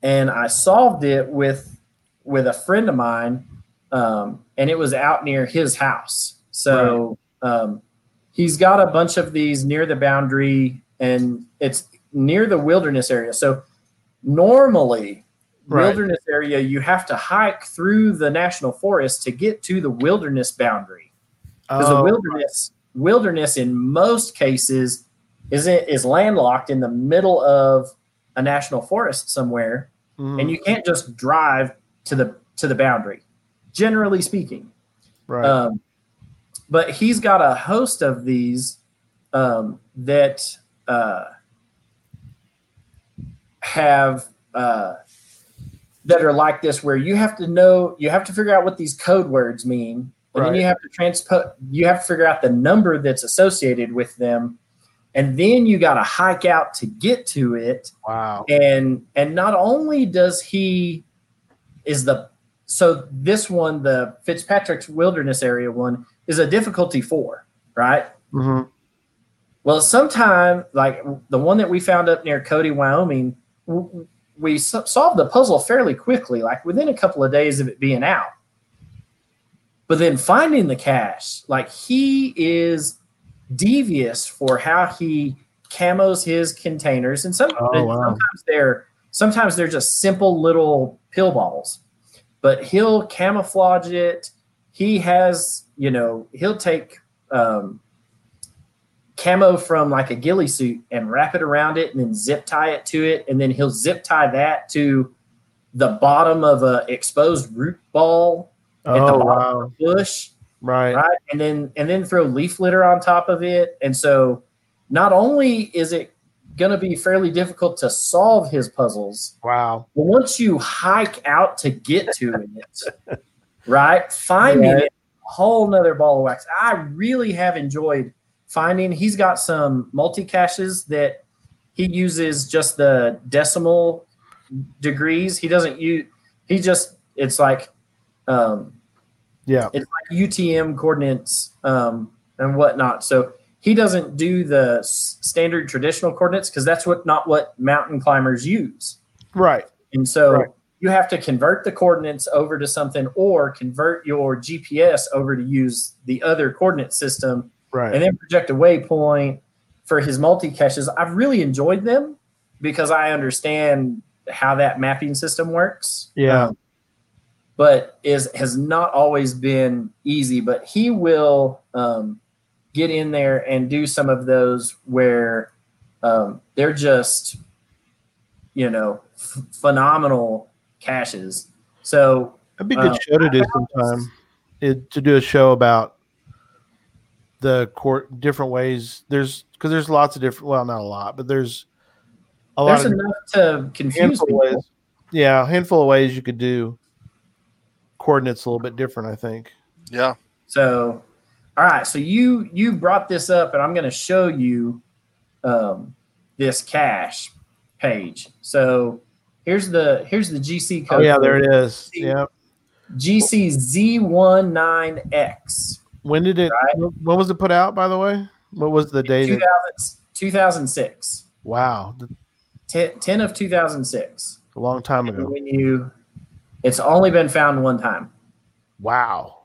and I solved it with with a friend of mine, um, and it was out near his house. So um, he's got a bunch of these near the boundary, and it's near the wilderness area. So normally, Right. wilderness area, you have to hike through the national forest to get to the wilderness boundary because the Oh, wilderness wilderness in most cases is is landlocked in the middle of a national forest somewhere mhm, and you can't just drive to the to the boundary generally speaking right. um, but he's got a host of these um, that uh, have uh, that are like this, where you have to know, you have to figure out what these code words mean, and then you have to transpose, you have to figure out the number that's associated with them, and then you got to hike out to get to it. Wow. and and not only does he is the so this one the fitzpatrick's wilderness area one is a difficulty four right? Mm-hmm. well sometime like the one that we found up near cody wyoming we so- solved the puzzle fairly quickly like within a couple of days of it being out. But then finding the cache like he is devious for how he camos his containers and some Oh, wow. sometimes they're sometimes they're just simple little pill bottles. But he'll camouflage it. He has you know he'll take um, camo from like a ghillie suit and wrap it around it and then zip tie it to it and then he'll zip tie that to the bottom of a exposed root ball at the Oh, bottom wow. of a bush Right. right and then and then throw leaf litter on top of it and so not only is it going to be fairly difficult to solve his puzzles Wow. but once you hike out to get to it right finding Yeah. it a whole nother ball of wax i really have enjoyed finding he's got some multi caches that he uses just the decimal degrees he doesn't use he just it's like um Yeah. it's like UTM coordinates um, and whatnot. So he doesn't do the s- standard traditional coordinates because that's what not what mountain climbers use. Right. And so Right. you have to convert the coordinates over to something or convert your GPS over to use the other coordinate system Right. and then project a waypoint for his multi caches. I've really enjoyed them because I understand how that mapping system works. Yeah. Um, but is has not always been easy. But he will um, get in there and do some of those where um, they're just, you know, f- phenomenal caches. So That'd be a good Uh, show to do sometime. It, to do a show about the court different ways. There's because there's lots of different. Well, not a lot, but there's a lot there's of enough to confuse handful of people. ways. Yeah, a handful of ways you could do coordinates a little bit different, I think. Yeah. So, all right. So you you brought this up, and I'm going to show you um, this cache page. So here's the here's the GC code. Oh yeah, there it is. See? Yeah. GC Z19X. When did it? Right. When was it put out? By the way, what was the date? 2000, 2006. Wow, 10, 10 of 2006. a long time And ago. when you, it's only been found one time. Wow.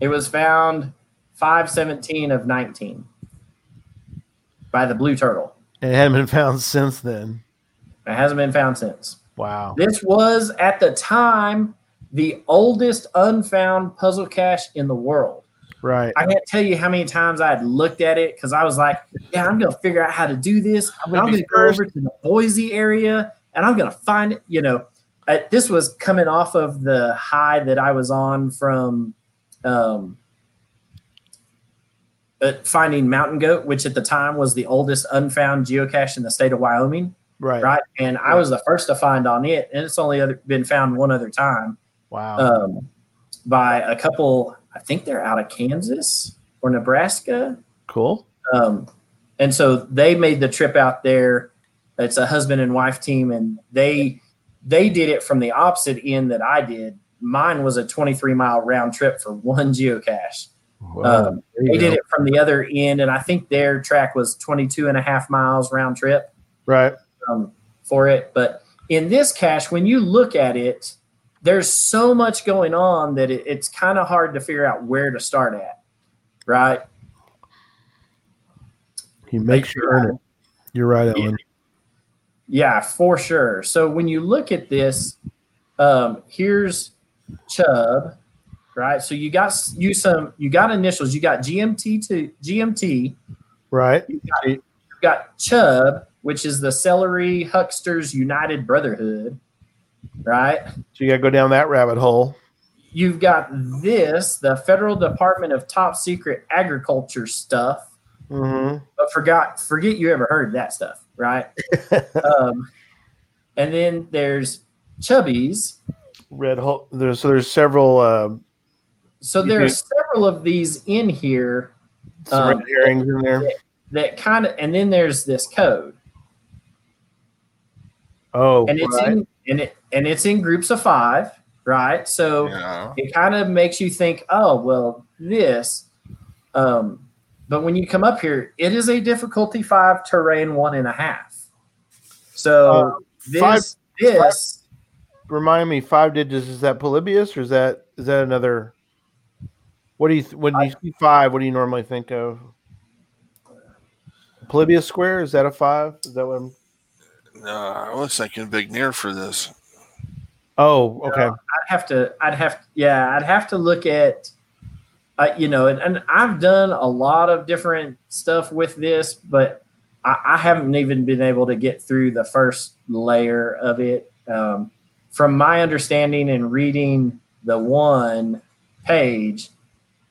It was found 517 of 19 by the blue turtle. And it hadn't been found since then. It hasn't been found since. Wow. This was at the time the oldest unfound puzzle cache in the world. Right. I can't tell you how many times I had looked at it because I was like, yeah, I'm going to figure out how to do this. I'm gonna going to go over to the Boise area and I'm going to find it. You know, uh, this was coming off of the high that I was on from um, uh, finding Mountain Goat, which at the time was the oldest unfound geocache in the state of Wyoming. Right. Right. And I was the first to find on it. And it's only other, been found one other time Wow. um, by a couple. I think they're out of Kansas or Nebraska. cool. Um, and so they made the trip out there. It's a husband and wife team, and they they did it from the opposite end that I did. Mine was a 23 mile round trip for one geocache. Wow. Um, They did it from the other end, and I think their track was 22 and a half miles round trip Right. um, for it. But in this cache, when you look at it, there's so much going on that it, it's kind of hard to figure out where to start at, right? He makes you earn it. You're right, Ellen. Yeah, for sure. So when you look at this, um, here's Chubb, right? So you got you some you got initials. You got GMT to GMT. Right. You got Chubb, which is the Celery Hucksters United Brotherhood, right? So you got to go down that rabbit hole. You've got this, the Federal Department of Top Secret Agriculture stuff. Mm-hmm. but forgot forget you ever heard that stuff, right? um, and then there's Chubbies. Red hole. There's so there's several uh, So there are several of these in here some Um, red herrings in there. that kind of, and then there's this code, Oh, and it's right. in and it and it's in groups of five, right? So Yeah. it kind of makes you think, oh well, this. Um, but when you come up here, it is a difficulty five terrain one and a half. So Uh, this five- this Remind me, five digits. Is that Polybius or is that is that another? What do you th- when you see five? What do you normally think of? Polybius square is that a five? Is that what I'm? No, I was thinking Vigenère for this. Oh, okay. I'd have to. I'd have. Yeah, I'd have to look at. Uh, you know, and, and I've done a lot of different stuff with this, but I, I haven't even been able to get through the first layer of it. Um, from my understanding and reading the one page,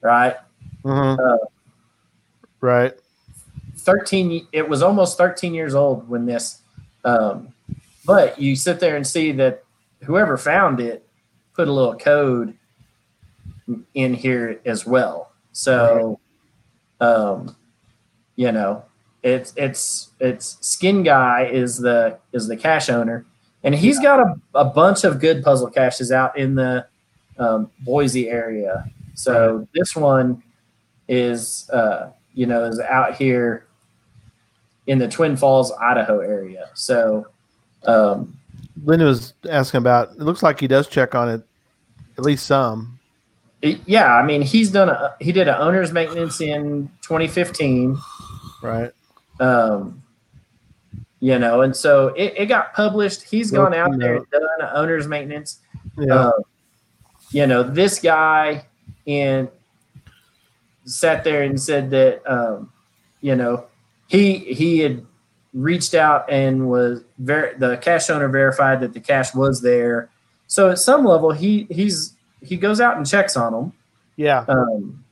right? Mhm. Uh, right. 13 it was almost 13 years old when this um, but you sit there and see that whoever found it put a little code in here as well. So um, you know it's it's it's skin guy is the is the cache owner and he's got a, a bunch of good puzzle caches out in the um, boise area. So this one is uh, you know is out here in the Twin Falls, Idaho area. So, um, Linda was asking about. It looks like he does check on it, at least some. yeah, I mean, he's done a he did a owner's maintenance in 2015. Right. Um, you know, and so it, it got published. He's gone out there and done an owner's maintenance. Yeah. Uh, you know, this guy and sat there and said that um, you know he he had reached out and was ver- the cache owner verified that the cache was there. So at some level, he he's he goes out and checks on them. yeah. Um,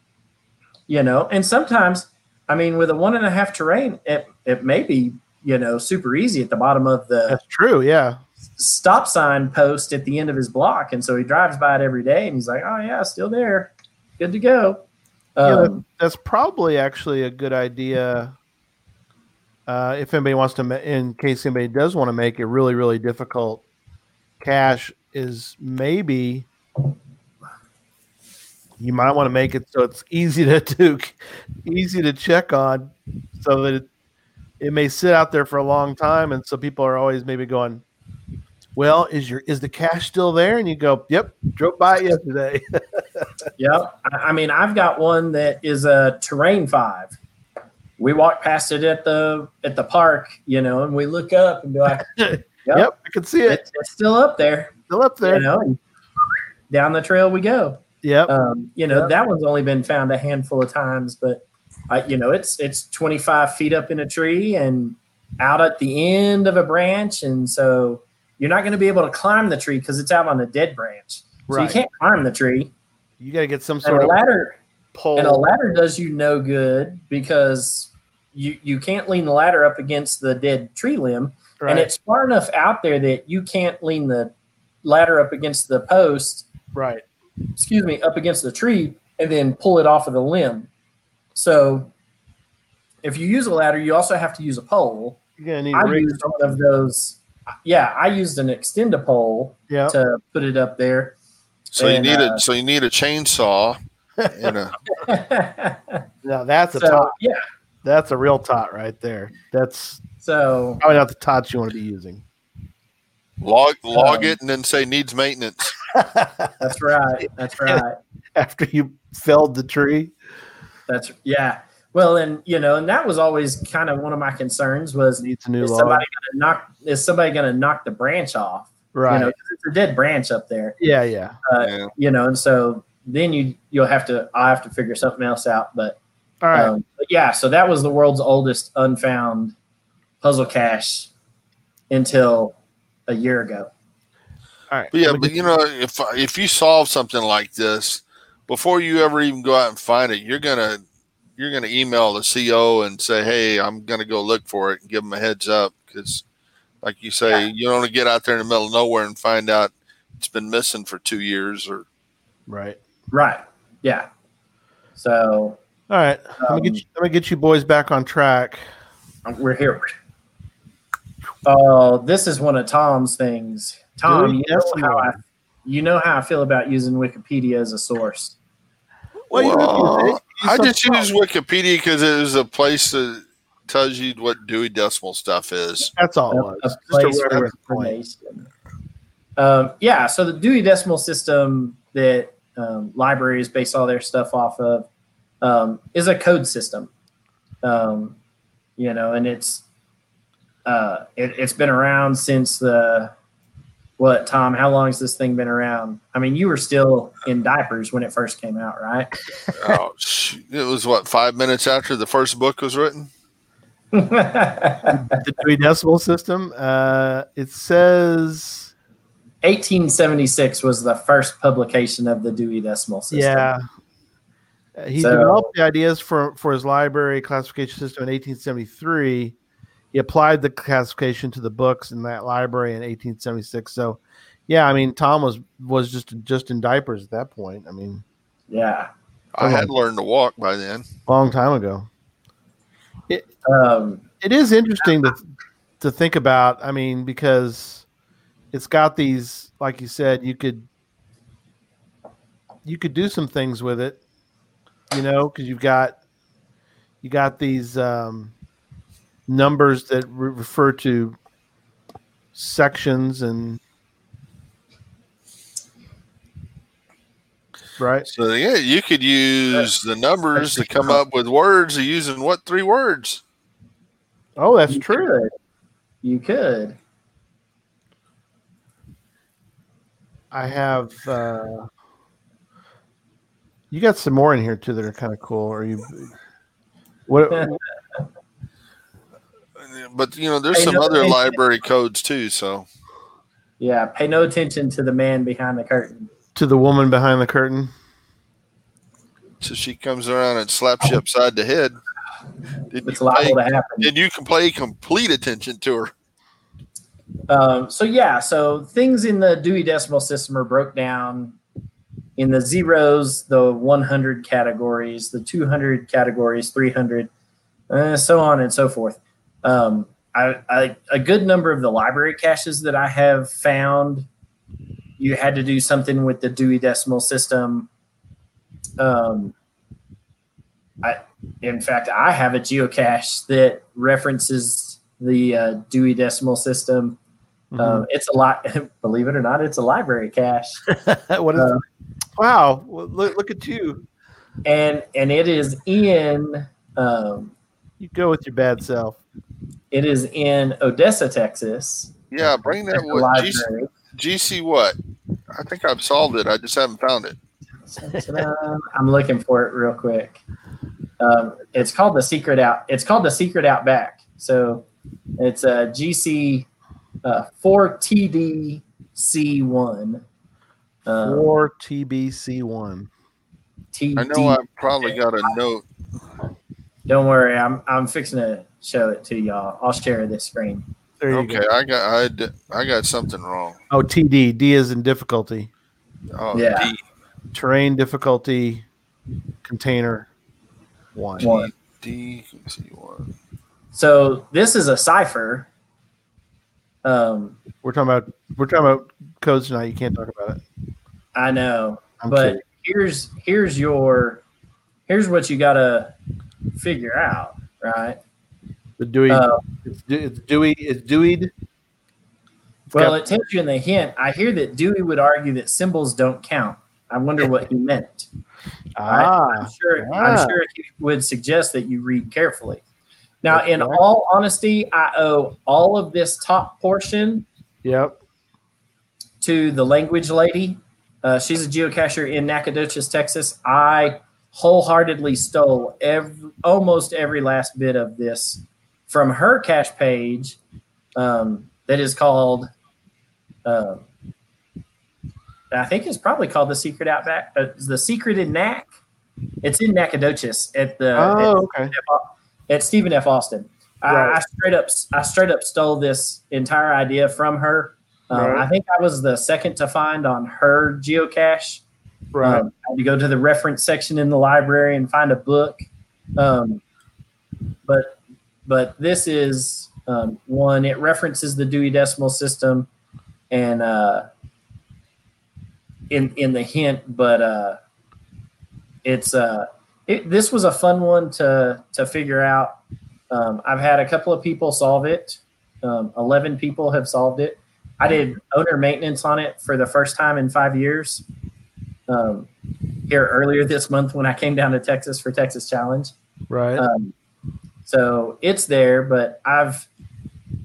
you know, and sometimes, I mean, with a one and a half terrain, it it may be you know super easy at the bottom of the That's true. Yeah. stop sign post at the end of his block, and so he drives by it every day, and he's like, "Oh yeah, still there, good to go." Yeah, Um, that's probably actually a good idea. Uh, if anybody wants to, in case anybody does want to make it really, really difficult, cache is maybe you might want to make it so it's easy to do, easy to check on, so that it, it may sit out there for a long time, and so people are always maybe going, "Well, is your is the cash still there?" And you go, "Yep, drove by yesterday." Yep. I, I mean, I've got one that is a terrain five. We walk past it at the at the park, you know, and we look up and be like, yep, Yep. I can see it it's, it's still up there, still up there. you know. Down the trail we go. Yep. Um, you know, that one's only been found a handful of times, but uh, you know, it's it's 25 feet up in a tree and out at the end of a branch, and so you're not going to be able to climb the tree because it's out on a dead branch. So you can't climb the tree. You got to get some sort of ladder pole. and a ladder does you no good because you you can't lean the ladder up against the dead tree limb, right? and it's far enough out there that you can't lean the ladder up against the post right. excuse me, up against the tree and then pull it off of the limb. So if you use a ladder, you also have to use a pole. You're gonna need I a rig. used one of those. Yeah, I used an extend a pole Yeah. to put it up there. So you And, need uh, a so you need a chainsaw and a Now that's a so TOTT. yeah, That's a real TOTT right there. That's so probably not the TOTTs you want to be using. log log Um, it and then say needs maintenance. that's right. That's right. After you felled the tree. That's yeah. Well, and you know, and that was always kind of one of my concerns was Needs a new is log. somebody gonna knock is somebody gonna knock the branch off? right. You know, 'cause it's a dead branch up there. yeah, yeah. Uh, Yeah. you know, and so then you you'll have to I have to figure something else out. But, All right. um, but yeah, so that was the world's oldest unfound puzzle cache until a year ago. All right. But yeah, but you know, if if you solve something like this before you ever even go out and find it, you're gonna you're gonna email the CO and say, "Hey, I'm gonna go look for it," and give them a heads up because, like you say, you don't want to get out there in the middle of nowhere and find out it's been missing for two years or right. Right. Yeah. So All right. let me Um, get you, let me get you boys back on track. we're here. Oh, this is one of Tom's things. Tom, Dewey you know Decimal. how I you know how I feel about using Wikipedia as a source. Well, Well, can use it. I just use Wikipedia because it is a place that tells you what Dewey Decimal stuff is. That's all it a, was. a Just a place for reference point. information. Um, yeah, so the Dewey Decimal System that um, libraries base all their stuff off of um, is a code system. Um, you know, and it's uh, it, it's been around since the what Tom? How long has this thing been around? I mean, you were still in diapers when it first came out, right? oh, it was what five minutes after the first book was written. the three Decimal System. Uh, it says, 1876 was the first publication of the Dewey Decimal System. yeah. Uh, He So- developed the ideas for, for his library classification system in 1873. He applied the classification to the books in that library in 1876. So, yeah, I mean, Tom was was just just in diapers at that point. I mean, Yeah. I had learned to walk by then. long time ago. It, Um, it is interesting to to think about. I mean, because it's got these, like you said, you could you could do some things with it, you know, because you've got you got these um, numbers that re- refer to sections and right. So yeah, you could use the numbers to come up with words using what three words? Oh, that's you true. Could. You could. I have. Uh, you got some more in here too that are kind of cool. Are you? What? But you know, there's Hey, some no, other hey, library codes too. So Yeah. Pay no attention to the man behind the curtain. to the woman behind the curtain. so she comes around and slaps you upside the head. Did It's you, pay, liable to happen. did you can pay complete attention to her? Um, so yeah, so things in the Dewey Decimal System are broke down in the zeros, the 100 categories, the 200 categories, 300, uh, so on and so forth. Um, I, I, a good number of the library caches that I have found, you had to do something with the Dewey Decimal System. Um, I, in fact, I have a geocache that references the uh, Dewey Decimal System. Mhm. Um, it's a lot, believe it or not, it's a library cache. what is? uh, wow! Well, Look, look at you. and and it is in um, You go with your bad self. it is in Odessa, Texas. Yeah, bring that at the what GC, library. GC what? I think I've solved it. I just haven't found it. I'm looking for it real quick. Um, it's called the secret out. It's called the secret outback. So it's a GC uh, four TDC one. Um, Four TBC one. TD. I know I probably got a note. Don't worry, I'm I'm fixing to show it to y'all. I'll share this screen. There you Okay, go. I got I, d- I got something wrong. Oh, TD. D is in difficulty. Oh, Yeah. D, Terrain difficulty. Container. One. One. D, C one. So this is a cipher. Um, We're talking about we're talking about codes tonight. You can't talk about it. I know, I'm but kidding. here's here's your here's what you got to figure out, right? The Dewey. Uh, it's, it's Dewey. It's Deweyed. It's well, got- it tells you in the hint. I hear that Dewey would argue that symbols don't count. I wonder what he meant. ah, I'm sure. ah. I'm sure he would suggest that you read carefully. Now, That's in right. all honesty, I owe all of this top portion Yep. to the language lady. Uh, she's a geocacher in Nacogdoches, Texas. I wholeheartedly stole every, almost every last bit of this from her cache page um, that is called, uh, I think it's probably called the Secret Outback, uh, the Secret in Nac. It's in Nacogdoches at the Oh, okay. at Stephen F. Austin. I, Right. I straight up, I straight up stole this entire idea from her. Um, Right. I think I was the second to find on her geocache. Right. Um, I had to go to the reference section in the library and find a book. Um, but but this is um, one. It references the Dewey Decimal System, and uh, in in the hint, but uh, it's uh, it, this was a fun one to to figure out. Um, I've had a couple of people solve it. Um, Eleven people have solved it. I did owner maintenance on it for the first time in five years. Um, here earlier this month when I came down to Texas for Texas Challenge. right. Um, so it's there, but I've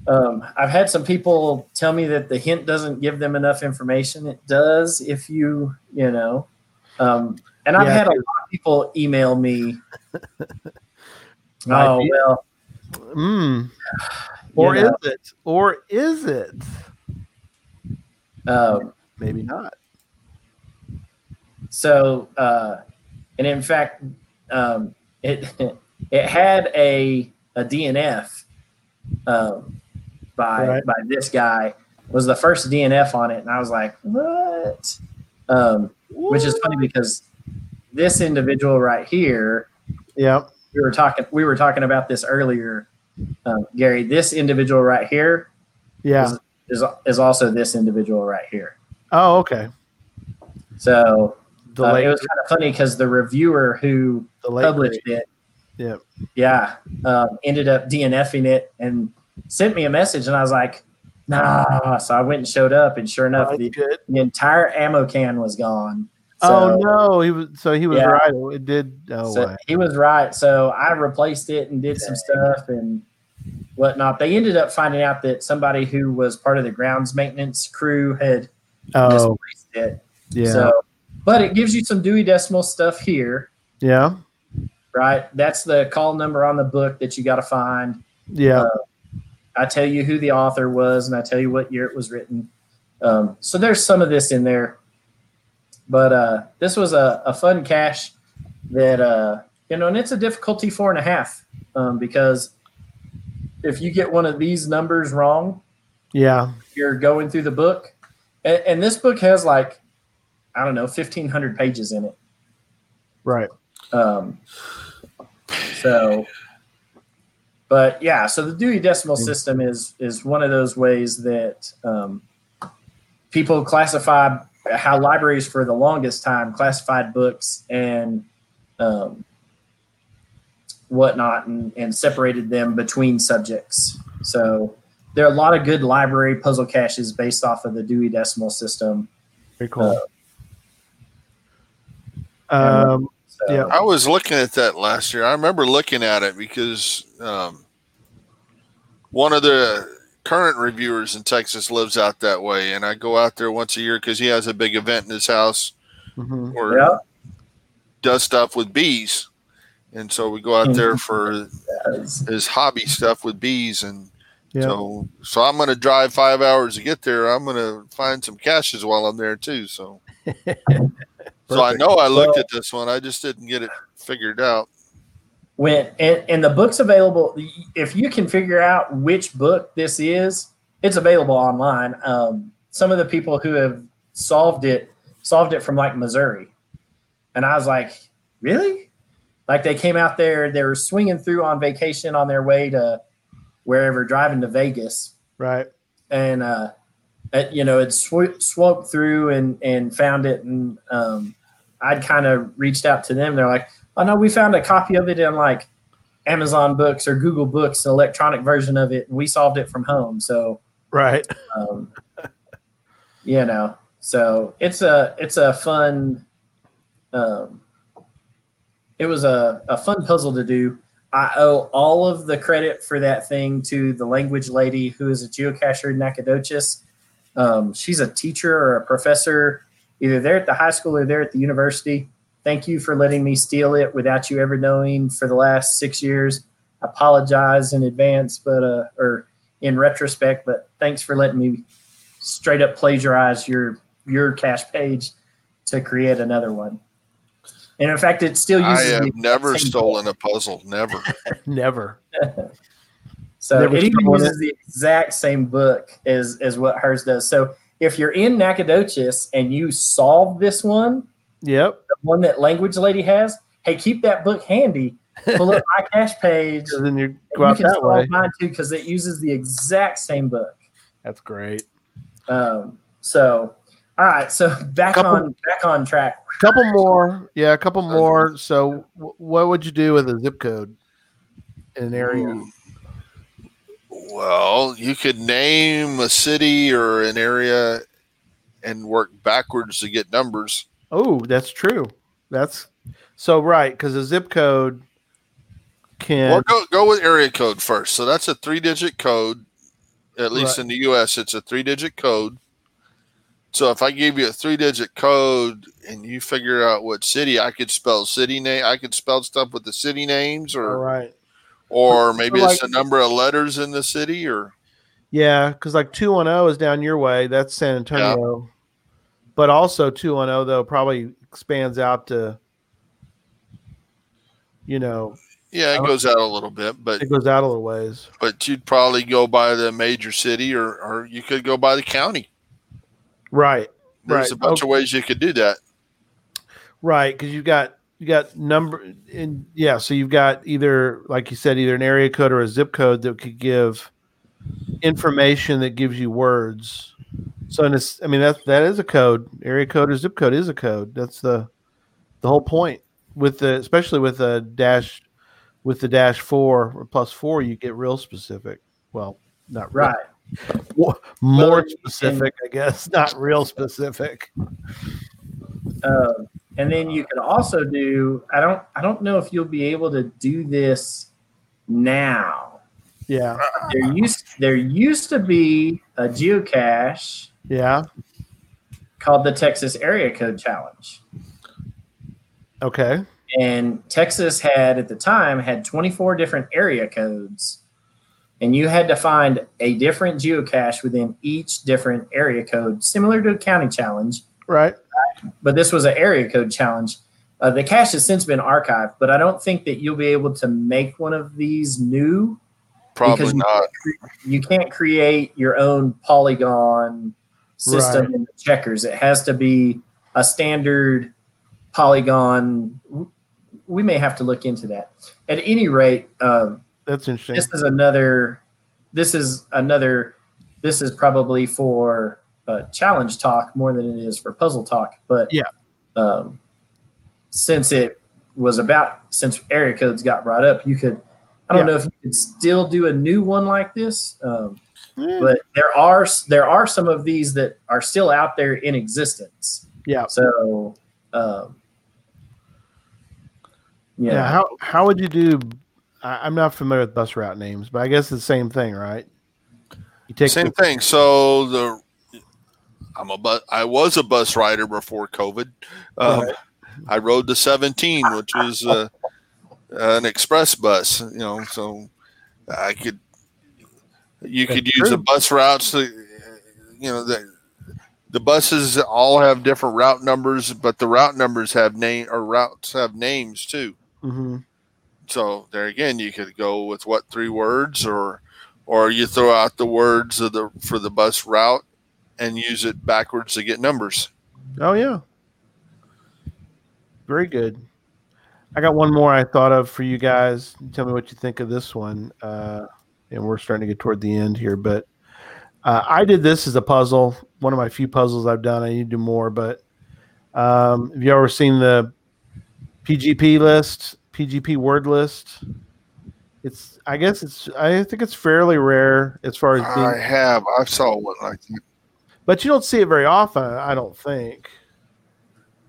um, I've had some people tell me that the hint doesn't give them enough information. It does if you you know. Um, and I've Yeah. had a lot of people email me. Oh well, Mm. Or you know, is it? Or is it? um, Maybe not. So, uh, and in fact, um, it it had a a DNF um, by Right. by this guy was the first DNF on it, and I was like, what? Um, which is funny because this individual right here, Yep. we were talking we were talking about this earlier, um, Gary. This individual right here Yeah. is is also this individual right here. Oh, okay. So The uh, it was kind of funny because the reviewer who the published it. Yep. Yeah. Um, ended up DNFing it and sent me a message, and I was like, nah. So I went and showed up, and sure enough, Oh, the, the entire ammo can was gone. Oh no, he was so he was Yeah. right. It did. Oh, so wow. he was right. So I replaced it and did some stuff and whatnot. They ended up finding out that somebody who was part of the grounds maintenance crew had oh misplaced it. yeah, So, but it gives you some Dewey Decimal stuff here, yeah, right? That's the call number on the book that you got to find. yeah. Uh, I tell you who the author was, and I tell you what year it was written. Um, so there's some of this in there, but uh, this was a, a fun cache that uh, you know, and it's a difficulty four and a half um, because if you get one of these numbers wrong, Yeah. You're going through the book, and, and this book has like, I don't know, fifteen hundred pages in it. Right. Um, so, but yeah, so the Dewey Decimal System is is one of those ways that um, people classify how libraries for the longest time classified books and um, whatnot and, and separated them between subjects. So there are a lot of good library puzzle caches based off of the Dewey Decimal System. Very cool. um, So, Yeah. I was looking at that last year. I remember looking at it because um, one of the current reviewers in Texas lives out that way, and I go out there once a year because he has a big event in his house mhm. or yeah, does stuff with bees, and so we go out there for it's- his hobby stuff with bees, and Yeah. so so I'm going to drive five hours to get there. I'm going to find some caches while I'm there too. So so I know I looked Well- at this one. I just didn't get it figured out. When and, and the book's available if you can figure out which book this is it's available online. Um, some of the people who have solved it solved it from like missouri. And i was like really? Like they came out there they were swinging through on vacation on their way to wherever driving to vegas. Right. and uh, it, you know, it sw- swooped through and and found it, and um, I'd kind of reached out to them. They're like, "Oh know we found a copy of it in like Amazon Books or Google Books, an electronic version of it, and we solved it from home." So, Right. um, you know, so it's a it's a fun. Um, it was a, a fun puzzle to do. I owe all of the credit for that thing to the language lady who is a geocacher in Nacogdoches. Um, she's a teacher or a professor, either there at the high school or there at the university. Thank you for letting me steal it without you ever knowing for the last six years. I apologize in advance, but uh, or in retrospect, but thanks for letting me straight up plagiarize your your cache page to create another one. And in fact, it still uses. I have never same stolen a puzzle. Never. Never. So Never it even stolen uses the exact same book as as what hers does. So if you're in Nacogdoches and you solve this one, Yep. the one that Language Lady has, hey, keep that book handy. Pull up my cache page. So then you and go you out can that way. mine too because it uses the exact same book. That's great. Um, so, all right. So back Couple- on back on track. couple more. Yeah, a couple more. So, w- what would you do with a zip code in an area? Ooh. Well, you could name a city or an area and work backwards to get numbers. Oh, that's true. That's so right because a zip code can. Or go go with area code first. So that's a three digit code. At least Right. in the US, it's a three digit code. So if I give you a three digit code and you figure out what city, I could spell city name. I could spell stuff with the city names, or right. or maybe So, it's a number of letters in the city, or Yeah, because like two one zero is down your way. That's San Antonio. But also two one zero though probably expands out to. You know, yeah, it goes out a little bit, but it goes out a little ways. but you'd probably go by the major city, or or you could go by the county. Right. There's Right. a bunch Okay. of ways you could do that. Right, because you've got you got number in yeah, so you've got either like you said, either an area code or a zip code that could give information that gives you words. So in this, I mean that that is a code. Area code or zip code is a code. That's the the whole point with the especially with a dash with the dash four or plus four, you get real specific. Well, not Right. more, more specific, I guess, not real specific. Um, and then you can also do. I don't. I don't know if you'll be able to do this now. Yeah, There used there used to be a geocache yeah, called the Texas Area Code Challenge. okay. and Texas had at the time had 24 different area codes and you had to find a different geocache within each different area code similar to a county challenge Right. but this was an area code challenge uh, the cache has since been archived but i don't think that you'll be able to make one of these new Probably Because you not. you can't create your own polygon system Right. in the checkers. It has to be a standard polygon. We may have to look into that. At any rate, um, That's interesting. this is another. This is another. This is probably for uh, challenge talk more than it is for puzzle talk. But Yeah. um, since it was about since area codes got brought up, you could. I don't Yeah. know if you could still do a new one like this. Um, Eh, but there are there are some of these that are still out there in existence. yeah. So, um, yeah, Yeah. How how would you do? I, I'm not familiar with bus route names, but I guess the same thing, right? You take Same the- thing. So the I'm a bus. I was a bus rider before COVID. Um, Right. I rode the 17, which was uh, an express bus. You know, so I could. You could That's use the true. bus routes. To, you know the the buses all have different route numbers, but the route numbers have name or routes have names too. Mhm. So there again, you could go with what three words, or or you throw out the words of the for the bus route and use it backwards to get numbers. Oh yeah. Very good. I got one more I thought of for you guys. Tell me what you think of this one. Uh, and we're starting to get toward the end here, but uh, I did this as a puzzle. One of my few puzzles I've done. I need to do more, but um, have you ever seen the PGP list, PGP word list? It's, I guess it's, I think it's fairly rare as far as being I have. I saw one like that. but you don't see it very often. I don't think.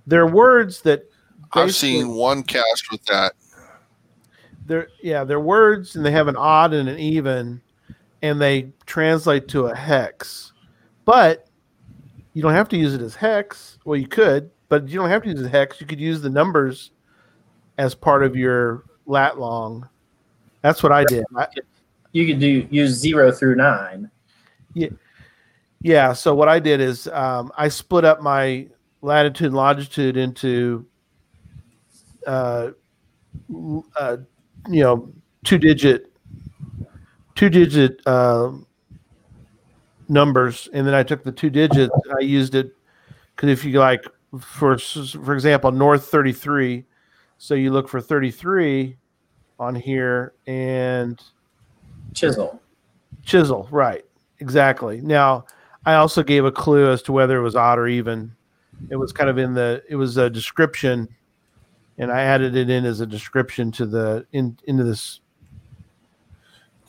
There are words that I've seen one cast with that. they're yeah they're words and they have an odd and an even, and they translate to a hex, but you don't have to use it as hex. Well, you could, but you don't have to use it as hex. You could use the numbers as part of your lat long. That's what I did. I, you could do use zero through nine. Yeah. So what I did is um, I split up my latitude and longitude into, uh, uh, you know, two digit, two digit uh, numbers, and then I took the two digits. I used it because if you like, for for example, north thirty three, so you look for thirty three on here and Chisel. Chisel, right. Exactly. Now, I also gave a clue as to whether it was odd or even. It was kind of in the it was a description and I added it in as a description to the in into this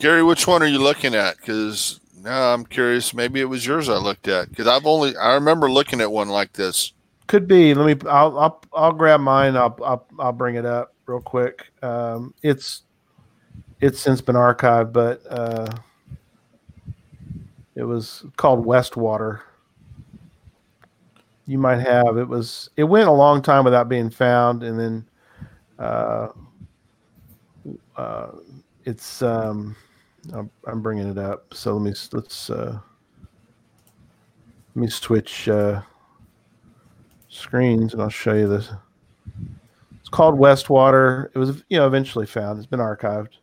Gary, which one are you looking at? Because now I'm curious. Maybe it was yours I looked at. Because I've only I remember looking at one like this. could be let me I'll I'll, I'll grab mine I'll, I'll I'll bring it up real quick. Um, it's it's since been archived but uh, it was called Westwater. You might have it was it went a long time without being found and then uh, uh, it's um, I'm, I'm bringing it up so let me let's uh, let me switch uh, screens and I'll show you this. It's called Westwater. It was you know eventually found. It's been archived.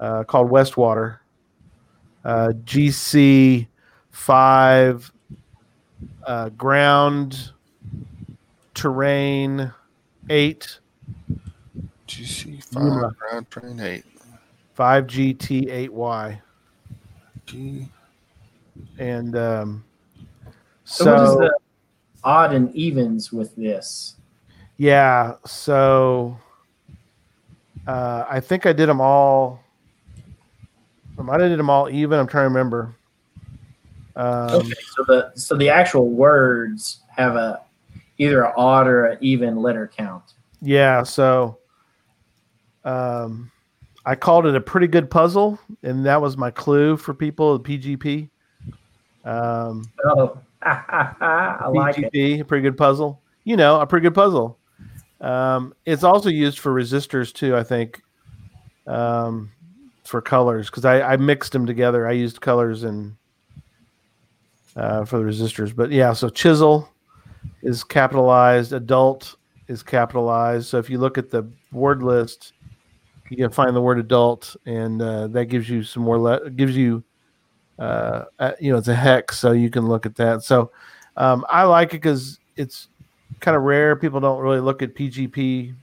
Uh, called Westwater. Uh, GC five uh, ground terrain eight GC Yuma. five ground train eight. five GT eight Y G and um, So, so what is the odd and evens with this? Yeah, so uh, I think I did them all. I might have did them all even. I'm trying to remember. Um, Okay, so the so the actual words have a either an odd or an even letter count. Yeah, so um, I called it a pretty good puzzle, and that was my clue for people. The PGP, um, Oh, I like it. PGP, a pretty good puzzle. You know, a pretty good puzzle. Um, it's also used for resistors too. I think um, for colors because I, I mixed them together. I used colors and uh, for the resistors. But yeah, so chisel is capitalized. Adult is capitalized. So if you look at the word list, You can find the word adult, and uh, that gives you some more. Le- gives you, uh, uh, you know, it's a hex, so you can look at that. So um, I like it because it's kind of rare. People don't really look at PGP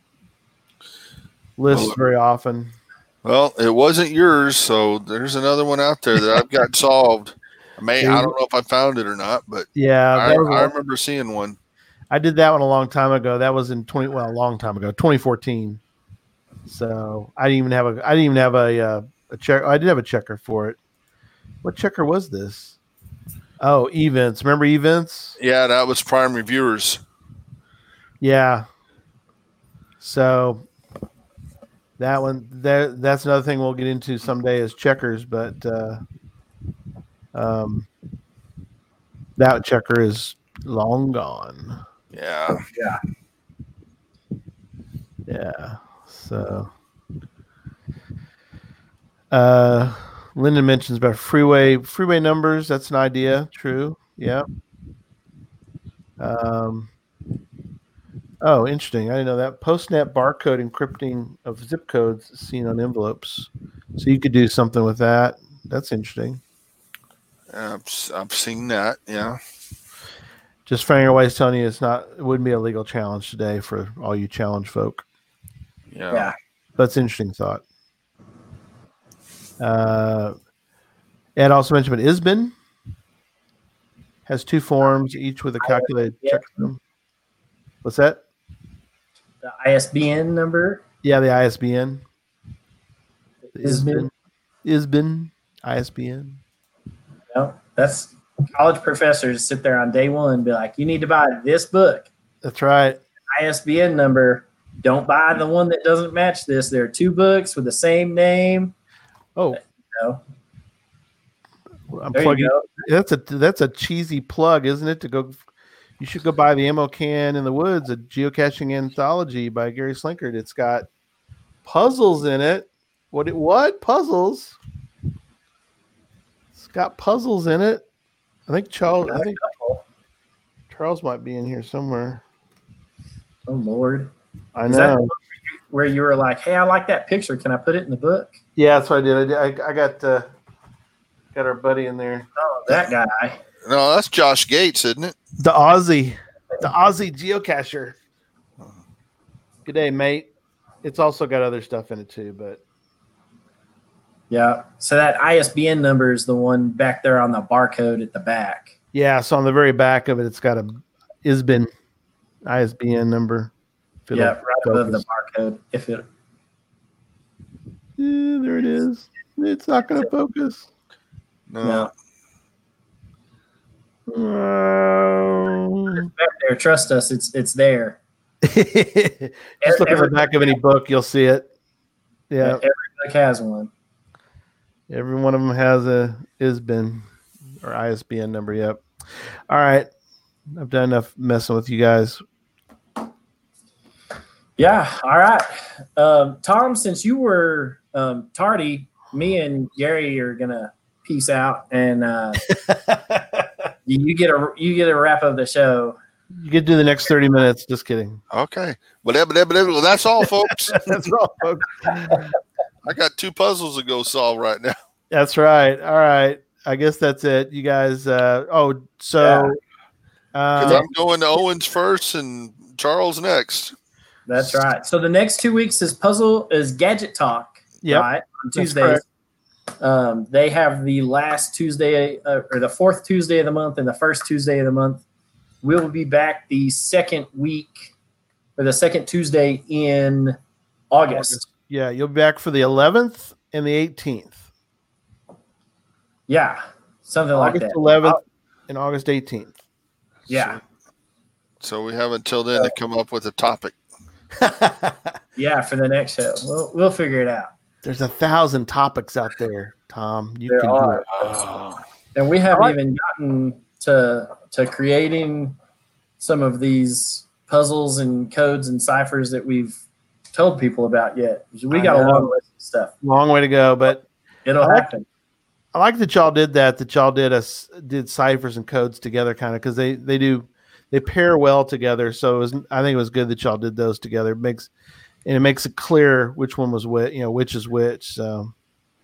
lists Well, very often. Well, it wasn't yours, so there's another one out there that I've got solved. I may I don't know if I found it or not, but Yeah, I, I remember seeing one. I did that one a long time ago. That was in twenty well, a long time ago, twenty fourteen. So I didn't even have a I didn't even have a uh, a check. I did have a checker for it. What checker was this? Oh, Evince. Remember Evince? Yeah, that was Prime Reviewers. Yeah. So that one that that's another thing we'll get into someday is checkers, but uh, um, that checker is long gone. Yeah, Yeah. Yeah. So uh Lyndon mentions about freeway freeway numbers. That's an idea. True. Yeah. Um Oh, interesting. I didn't know that. Postnet barcode encrypting of zip codes seen on envelopes. So you could do something with that. That's interesting. I've, s- I've seen that. Yeah, Just finding your ways telling you it's not it wouldn't be a legal challenge today for all you challenge folk. yeah. Yeah. That's an interesting thought. Uh, Ed also mentioned, but ISBN has two forms, each with a calculated Yeah. check. system. What's that? The ISBN number. Yeah, the ISBN. The ISBN. ISBN. ISBN. No, that's college professors sit there on day one and be like, you need to buy this book. That's right. ISBN number. Don't buy the one that doesn't match this. There are two books with the same name. Oh, No, I'm there you plugging. That's a that's a cheesy plug, isn't it? To go, you should go buy the Ammo Can in the Woods, a geocaching anthology by Gary Slinkard. It's got puzzles in it. What? What puzzles? It's got puzzles in it. I think Charles. I think Charles might be in here somewhere. Oh Lord, I Is know. where you were like, "Hey, I like that picture. Can I put it in the book?" Yeah, that's what I did. I, did. I, I got uh, got our buddy in there. Oh, that guy. No, that's Josh Gates, isn't it? The Aussie, the Aussie geocacher. Good day, mate. It's also got other stuff in it too, but Yeah. So that ISBN number is the one back there on the barcode at the back. yeah. So on the very back of it, it's got a ISBN, ISBN number. If it'll Yeah, right above the barcode. If it Yeah, there it is. It's not going to focus. No. no Oh. back there, trust us, it's it's there. Just look at the back of any book, you'll see it. Yeah, Every book has one. Every one of them has a ISBN or ISBN number. Yep. All right, I've done enough messing with you guys. Yeah. All right. Um, Tom, since you were um, tardy, me and Gary are gonna peace out, and uh, you get a you get a wrap of the show. You could do the next thirty minutes. Just kidding. Okay. Whatever, whatever, whatever. That's all, folks. That's all, folks. I got two puzzles to go solve right now. That's right. All right. I guess that's it. You guys. Uh, oh, so. Because Uh, I'm going to Owens first and Charles next. That's right. So the next two weeks is puzzle is gadget talk. Yeah. Right on That's Tuesdays. Um, they have the last Tuesday uh, or the fourth Tuesday of the month and the first Tuesday of the month. We'll be back the second week or the second Tuesday in August. Yeah, you'll be back for the eleventh and the eighteenth. Yeah, something like August that. eleventh and August eighteenth. Yeah, So we have until then to come up with a topic. yeah, for the next show, we'll we'll figure it out. There's a thousand topics out there, Tom. You There can are. do it. Oh, And we haven't Alright. even gotten to to creating some of these puzzles and codes and ciphers that we've told people about yet. We got a long list of stuff. Long way to go, but It'll I like- happen. I like that y'all did that. That y'all did us did ciphers and codes together, kind of because they they do they pair well together. So it was I think it was good that y'all did those together. It makes and it makes it clear which one was which, you know, which is which. So,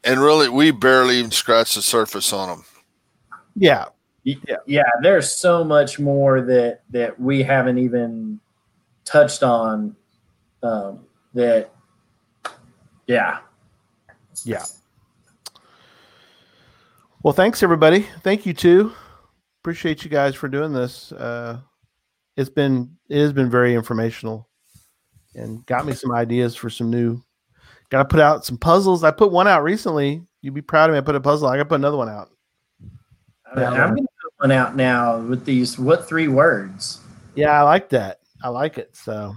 and really, we barely even scratched the surface on them. Yeah, yeah, yeah. There's so much more that that we haven't even touched on. Um, that, yeah, yeah. Well, thanks everybody. Thank you too. Appreciate you guys for doing this. Uh, it's been it has been very informational, and got me some ideas for some new. Got to put out some puzzles. I put one out recently. You'd be proud of me. I put a puzzle. I got to put another one out. I am to put one out now with these. What three words? Yeah, I like that. I like it. So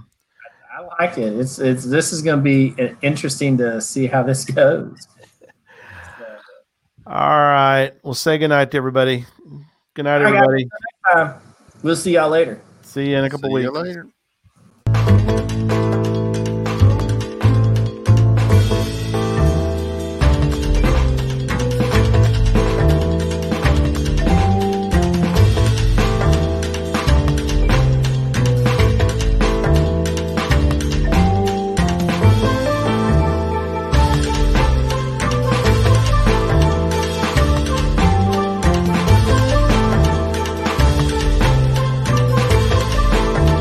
I like it. It's it's this is going to be interesting to see how this goes. All right. We'll say goodnight to everybody. Good night, everybody. We'll see y'all later. See you in a couple See weeks. you later.